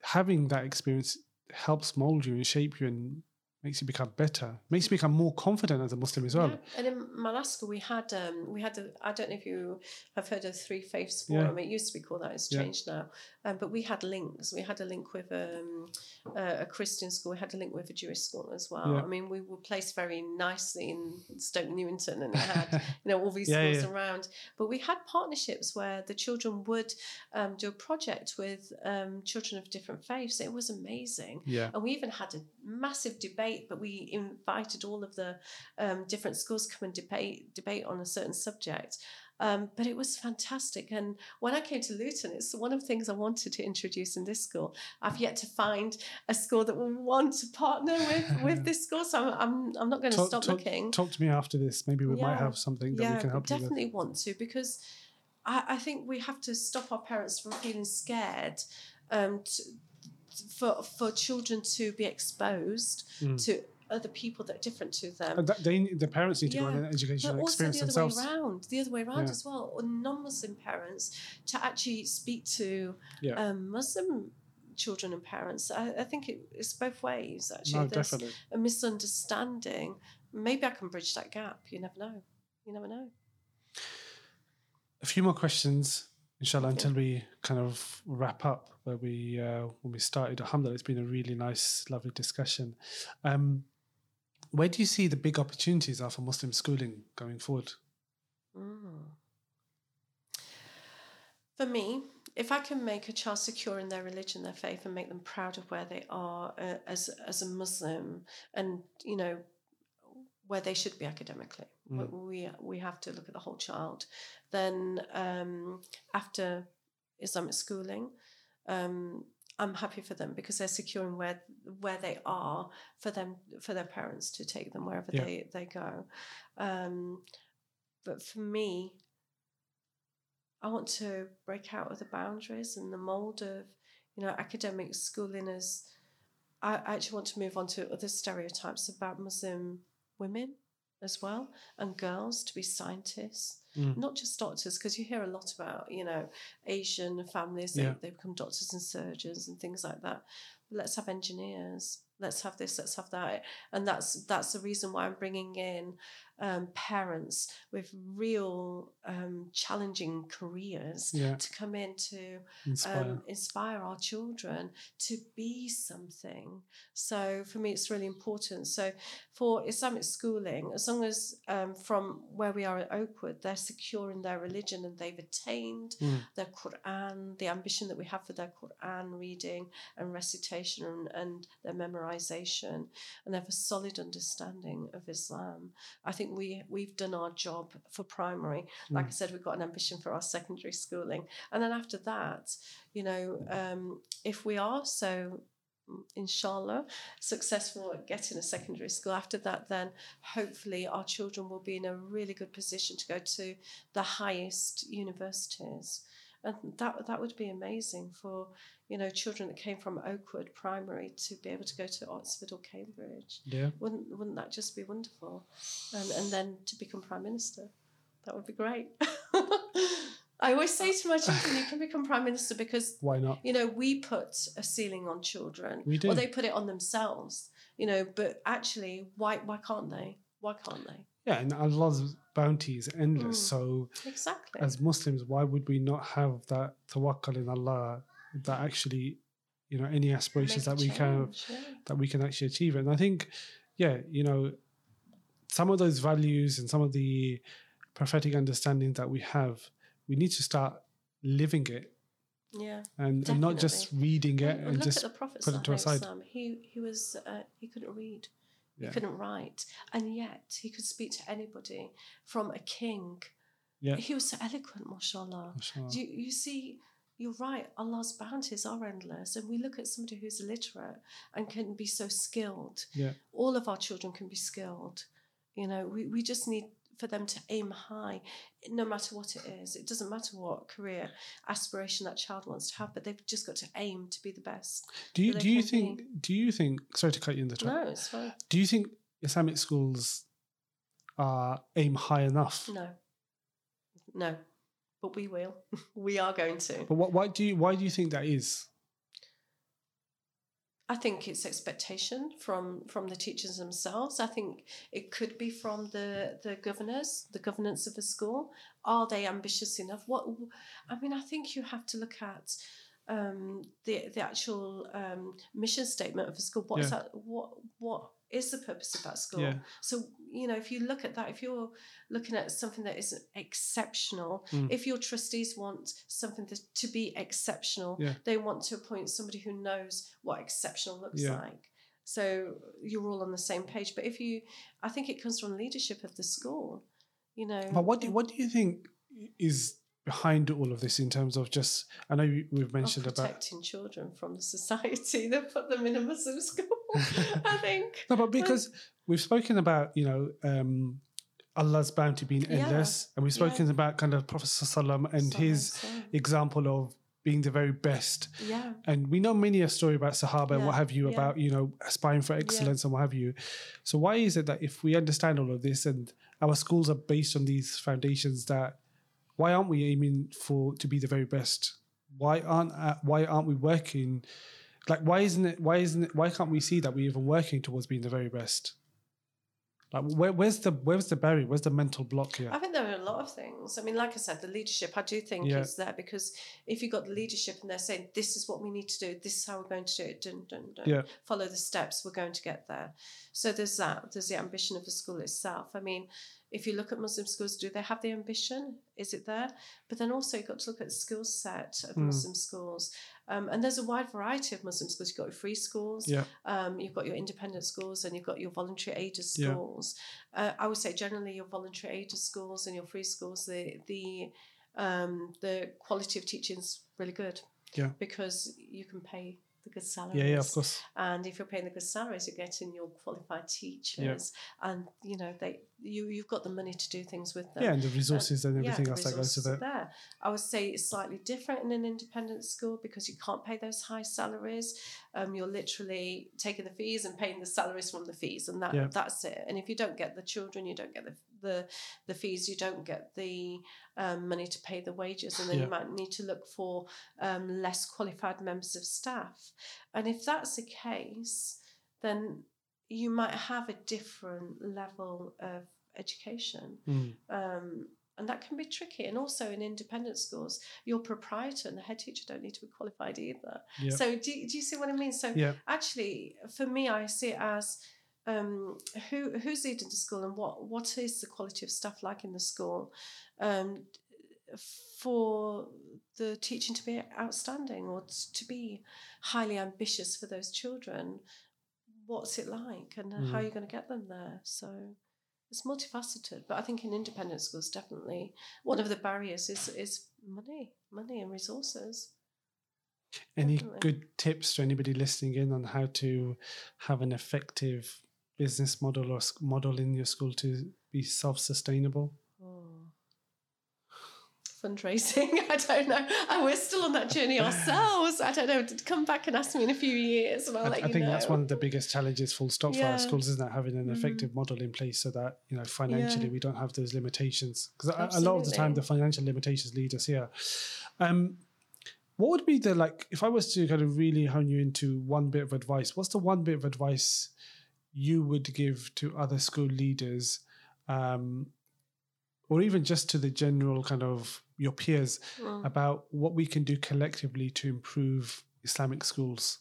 having that experience helps mold you and shape you and makes you become better makes you become more confident as a muslim as well Yeah. And in Malaska, we had um, we had a, I don't know if you have heard of Three Faiths Yeah. Forum. It used to be called that. It's Yeah. changed now. Um, but we had links. We had a link with um, a, a Christian school. We had a link with a Jewish school as well. Yeah. I mean, we were placed very nicely in Stoke Newington, and it had you know all these Yeah, schools yeah. around. But we had partnerships where the children would um, do a project with um, children of different faiths. It was amazing. yeah And we even had a massive debate, but we invited all of the um, different schools come and debate debate on a certain subject. Um, but it was fantastic. And when I came to Luton, it's one of the things I wanted to introduce in this school. I've yet to find a school that will want to partner with, with this school. So I'm, I'm, I'm not going to stop talk- looking. talk to me after this maybe we might have something that yeah, we can help you with definitely want to because I, I think we have to stop our parents from feeling scared um, to, for for children to be exposed Mm. to other people that are different to them. And that they, the parents need to go on an educational But also experience the other themselves way around, the other way around Yeah. as well, or non-Muslim parents to actually speak to Yeah. um, Muslim children and parents. I, I think it, it's both ways. Actually, no there's definitely a misunderstanding. Maybe I can bridge that gap. You never know. You never know. a few more questions inshallah until we kind of wrap up where we uh, when we started alhamdulillah it's been a really nice lovely discussion um, where do you see the big opportunities are for muslim schooling going forward Mm. For me, if I can make a child secure in their religion, their faith, and make them proud of where they are uh, as as a Muslim, and you know where they should be academically, Mm. we we have to look at the whole child. Then um, after Islamic schooling. Um, I'm happy for them because they're secure in where where they are for them for their parents to take them wherever Yeah. they they go. Um, but for me, I want to break out of the boundaries and the mold of you know academic schooling as I I actually want to move on to other stereotypes about Muslim women as well and girls to be scientists Mm. not just doctors because you hear a lot about you know asian families they, Yeah. they become doctors and surgeons and things like that but let's have engineers let's have this let's have that and that's that's the reason why i'm bringing in um, parents with real um, challenging careers yeah to come in to inspire um, inspire our children to be something. So for me, it's really important. So for Islamic schooling, as long as um, from where we are at Oakwood, they're secure in their religion and they've attained Mm. their Quran, the ambition that we have for their Quran reading and recitation and, and their memorization, and they have a solid understanding of Islam. I think we we've done our job for primary. Like I said, we've got an ambition for our secondary schooling, and then after that, you know, um, if we are so mm, inshallah successful at getting a secondary school after that then hopefully our children will be in a really good position to go to the highest universities and that that would be amazing for you know children that came from Oakwood Primary to be able to go to Oxford or Cambridge. Yeah. Wouldn't wouldn't that just be wonderful? And and then to become prime minister. That would be great. I always say to my children you can become prime minister because why not? you know we put a ceiling on children We do. or they put it on themselves you know but actually why why can't they? Why can't they? Yeah and allah's bounty is endless Mm. so exactly as muslims why would we not have that tawakkul in allah that actually you know any aspirations Make that we can change, yeah. that we can actually achieve it. And I think, yeah, you know, some of those values and some of the prophetic understanding that we have, we need to start living it yeah and, and not just reading it and look just at the Prophet put it to a side. He he was uh, he couldn't read, Yeah. he couldn't write, and yet he could speak to anybody, from a king. Yeah. He was so eloquent, mashallah. Mashallah. You you see, you're right. Allah's bounties are endless, and we look at somebody who's illiterate and can be so skilled. Yeah. All of our children can be skilled. You know, we, we just need for them to aim high, no matter what it is. It doesn't matter what career aspiration that child wants to have, but they've just got to aim to be the best. Do you do you think do you think sorry to cut you in the top. No, it's fine. Do you think Islamic schools uh, aim high enough. No. No. But we will. we are going to. But what, why do you why do you think that is? I think it's expectation from from the teachers themselves. I think it could be from the the governors, the governance of the school. Are they ambitious enough? What I mean, I think you have to look at um, the the actual um, mission statement of the school. What's Yeah. that? What what is the purpose of that school? Yeah. So you know, if you look at that, if you're looking at something that is exceptional, Mm. if your trustees want something to, be exceptional, Yeah. they want to appoint somebody who knows what exceptional looks Yeah. like. So you're all on the same page. But if you, I think it comes from leadership of the school. You know. But what do, what do you think is behind all of this in terms of just? I know we've mentioned about protecting children from the society that put them in a Muslim school. I think. no, but because we've spoken about you know. Um, Allah's bounty being Yeah. endless, and we've Yeah. spoken about kind of Prophet Sallam and his So- example of being the very best. Yeah. And we know many a story about Sahaba and what have you yeah. about, you know, aspiring for excellence and what have you. So why is it that if we understand all of this and our schools are based on these foundations that why aren't we aiming for to be the very best? Why aren't uh, why aren't we working like why isn't it why isn't it why can't we see that we're even working towards being the very best? Like where, where's the where's the barrier? Where's the mental block here? I think there are a lot of things. I mean, like I said, the leadership I do think Yeah. is there because if you've got the leadership and they're saying this is what we need to do, this is how we're going to do it, dun, dun, dun, Yeah. follow the steps, we're going to get there. So there's that. There's the ambition of the school itself. I mean, if you look at Muslim schools, do they have the ambition? Is it there? But then also you've got to look at the skill set of Mm. Muslim schools. Um, and there's a wide variety of Muslim schools. You've got your free schools, Yeah. um, you've got your independent schools, and you've got your voluntary aided Yeah. schools. Uh, I would say generally your voluntary aided schools and your free schools, the the um, the quality of teaching is really good. Yeah. Because you can pay the good salaries. Yeah, yeah, of course. And if you're paying the good salaries, you're getting your qualified teachers, and you know they you you've got the money to do things with them. Yeah, and the resources and Yeah, everything the else that goes with it. There, I would say it's slightly different in an independent school because you can't pay those high salaries. Um, you're literally taking the fees and paying the salaries from the fees, and that Yeah. that's it. And if you don't get the children, you don't get the the, the fees, you don't get the um, money to pay the wages, and then Yeah. you might need to look for um, less qualified members of staff. And if that's the case, then you might have a different level of education. Mm. Um, and that can be tricky. And also in independent schools, your proprietor and the head teacher don't need to be qualified either. Yeah. So do, you- do you see what I mean? So Yeah. actually, for me, I see it as um, who who's leading the school and what what is the quality of staff like in the school um, for the teaching to be outstanding or to be highly ambitious for those children. What's it like, and how Mm. are you going to get them there? So it's multifaceted, but I think in independent schools, definitely one of the barriers is is money, money and resources. Any Definitely. good tips to anybody listening in on how to have an effective business model or model in your school to be self-sustainable? Oh. Fundraising, I don't know. And we're still on that journey ourselves. I don't know. Come back and ask me in a few years, and I'll I, let I think know. that's one of the biggest challenges, full stop, for our schools, isn't it? Having an Mhm. effective model in place so that you know financially Yeah. we don't have those limitations. Because a, a lot of the time, the financial limitations lead us here. Um, what would be the like if I was to kind of really hone you into one bit of advice? What's the one bit of advice you would give to other school leaders, um, or even just to the general kind of your peers Mm. about what we can do collectively to improve Islamic schools?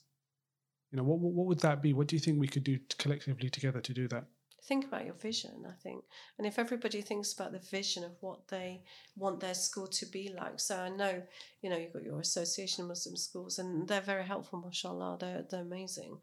You know, what what would that be? What do you think we could do collectively together to do that? think about your vision i think and if everybody thinks about the vision of what they want their school to be like so i know you know you've got your association of muslim schools and they're very helpful mashallah they're, they're amazing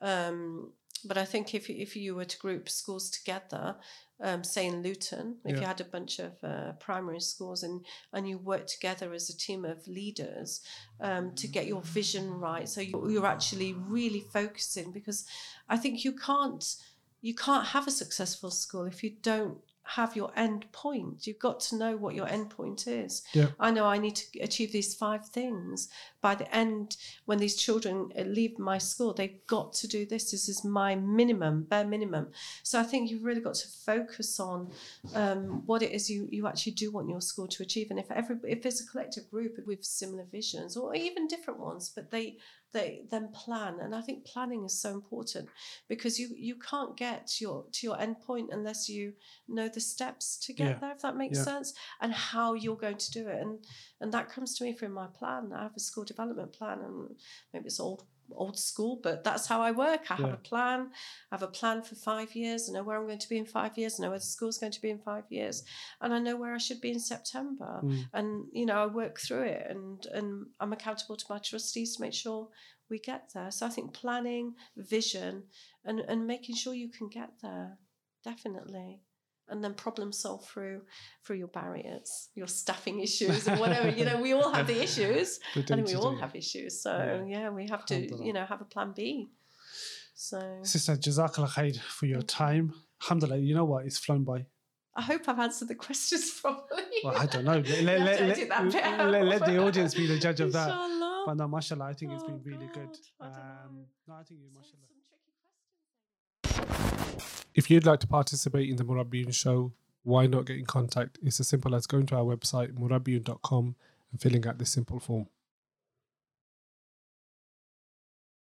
um, but i think if, if you were to group schools together um, say in luton if Yeah. you had a bunch of uh, primary schools and and you work together as a team of leaders um, to get your vision right so you, you're actually really focusing because i think you can't you can't have a successful school if you don't have your end point. You've got to know what your end point is. Yeah. I know I need to achieve these five things. By the end, when these children uh, leave my school, they've got to do this. This is my minimum, bare minimum. So I think you've really got to focus on um, what it is you, you actually do want your school to achieve. And if every if there's a collective group with similar visions or even different ones, but they they then plan. And I think planning is so important because you you can't get to your to your end point unless you know the steps to get Yeah. there, if that makes Yeah. sense, and how you're going to do it. And and that comes to me from my plan. I have a school development plan, and maybe it's old old school, but that's how I work. I have Yeah. a plan. I have a plan for five years. I know where I'm going to be in five years. I know where the school's going to be in five years, and I know where I should be in September. Mm. And you know, I work through it, and and I'm accountable to my trustees to make sure we get there. So I think planning, vision, and and making sure you can get there, definitely. And then problem solve through through your barriers, your staffing issues, or whatever. you know, we all have the issues. Think we all have issues. So Yeah. yeah, we have to, you know, have a plan B. So Sister, Jazakallah khair for your time. Alhamdulillah, you know what? It's flown by. I hope I've answered the questions properly. Well, I don't know. Let, let, let, let, edit that bit out. let- let the audience be the judge of that. Inshallah. But no, mashallah, I think it's been Oh, really good. God, I Um, no, I think you, mashallah. If you'd like to participate in the Murabiyoon show, why not get in contact? It's as simple as going to our website, murabiyoon.com, and filling out this simple form.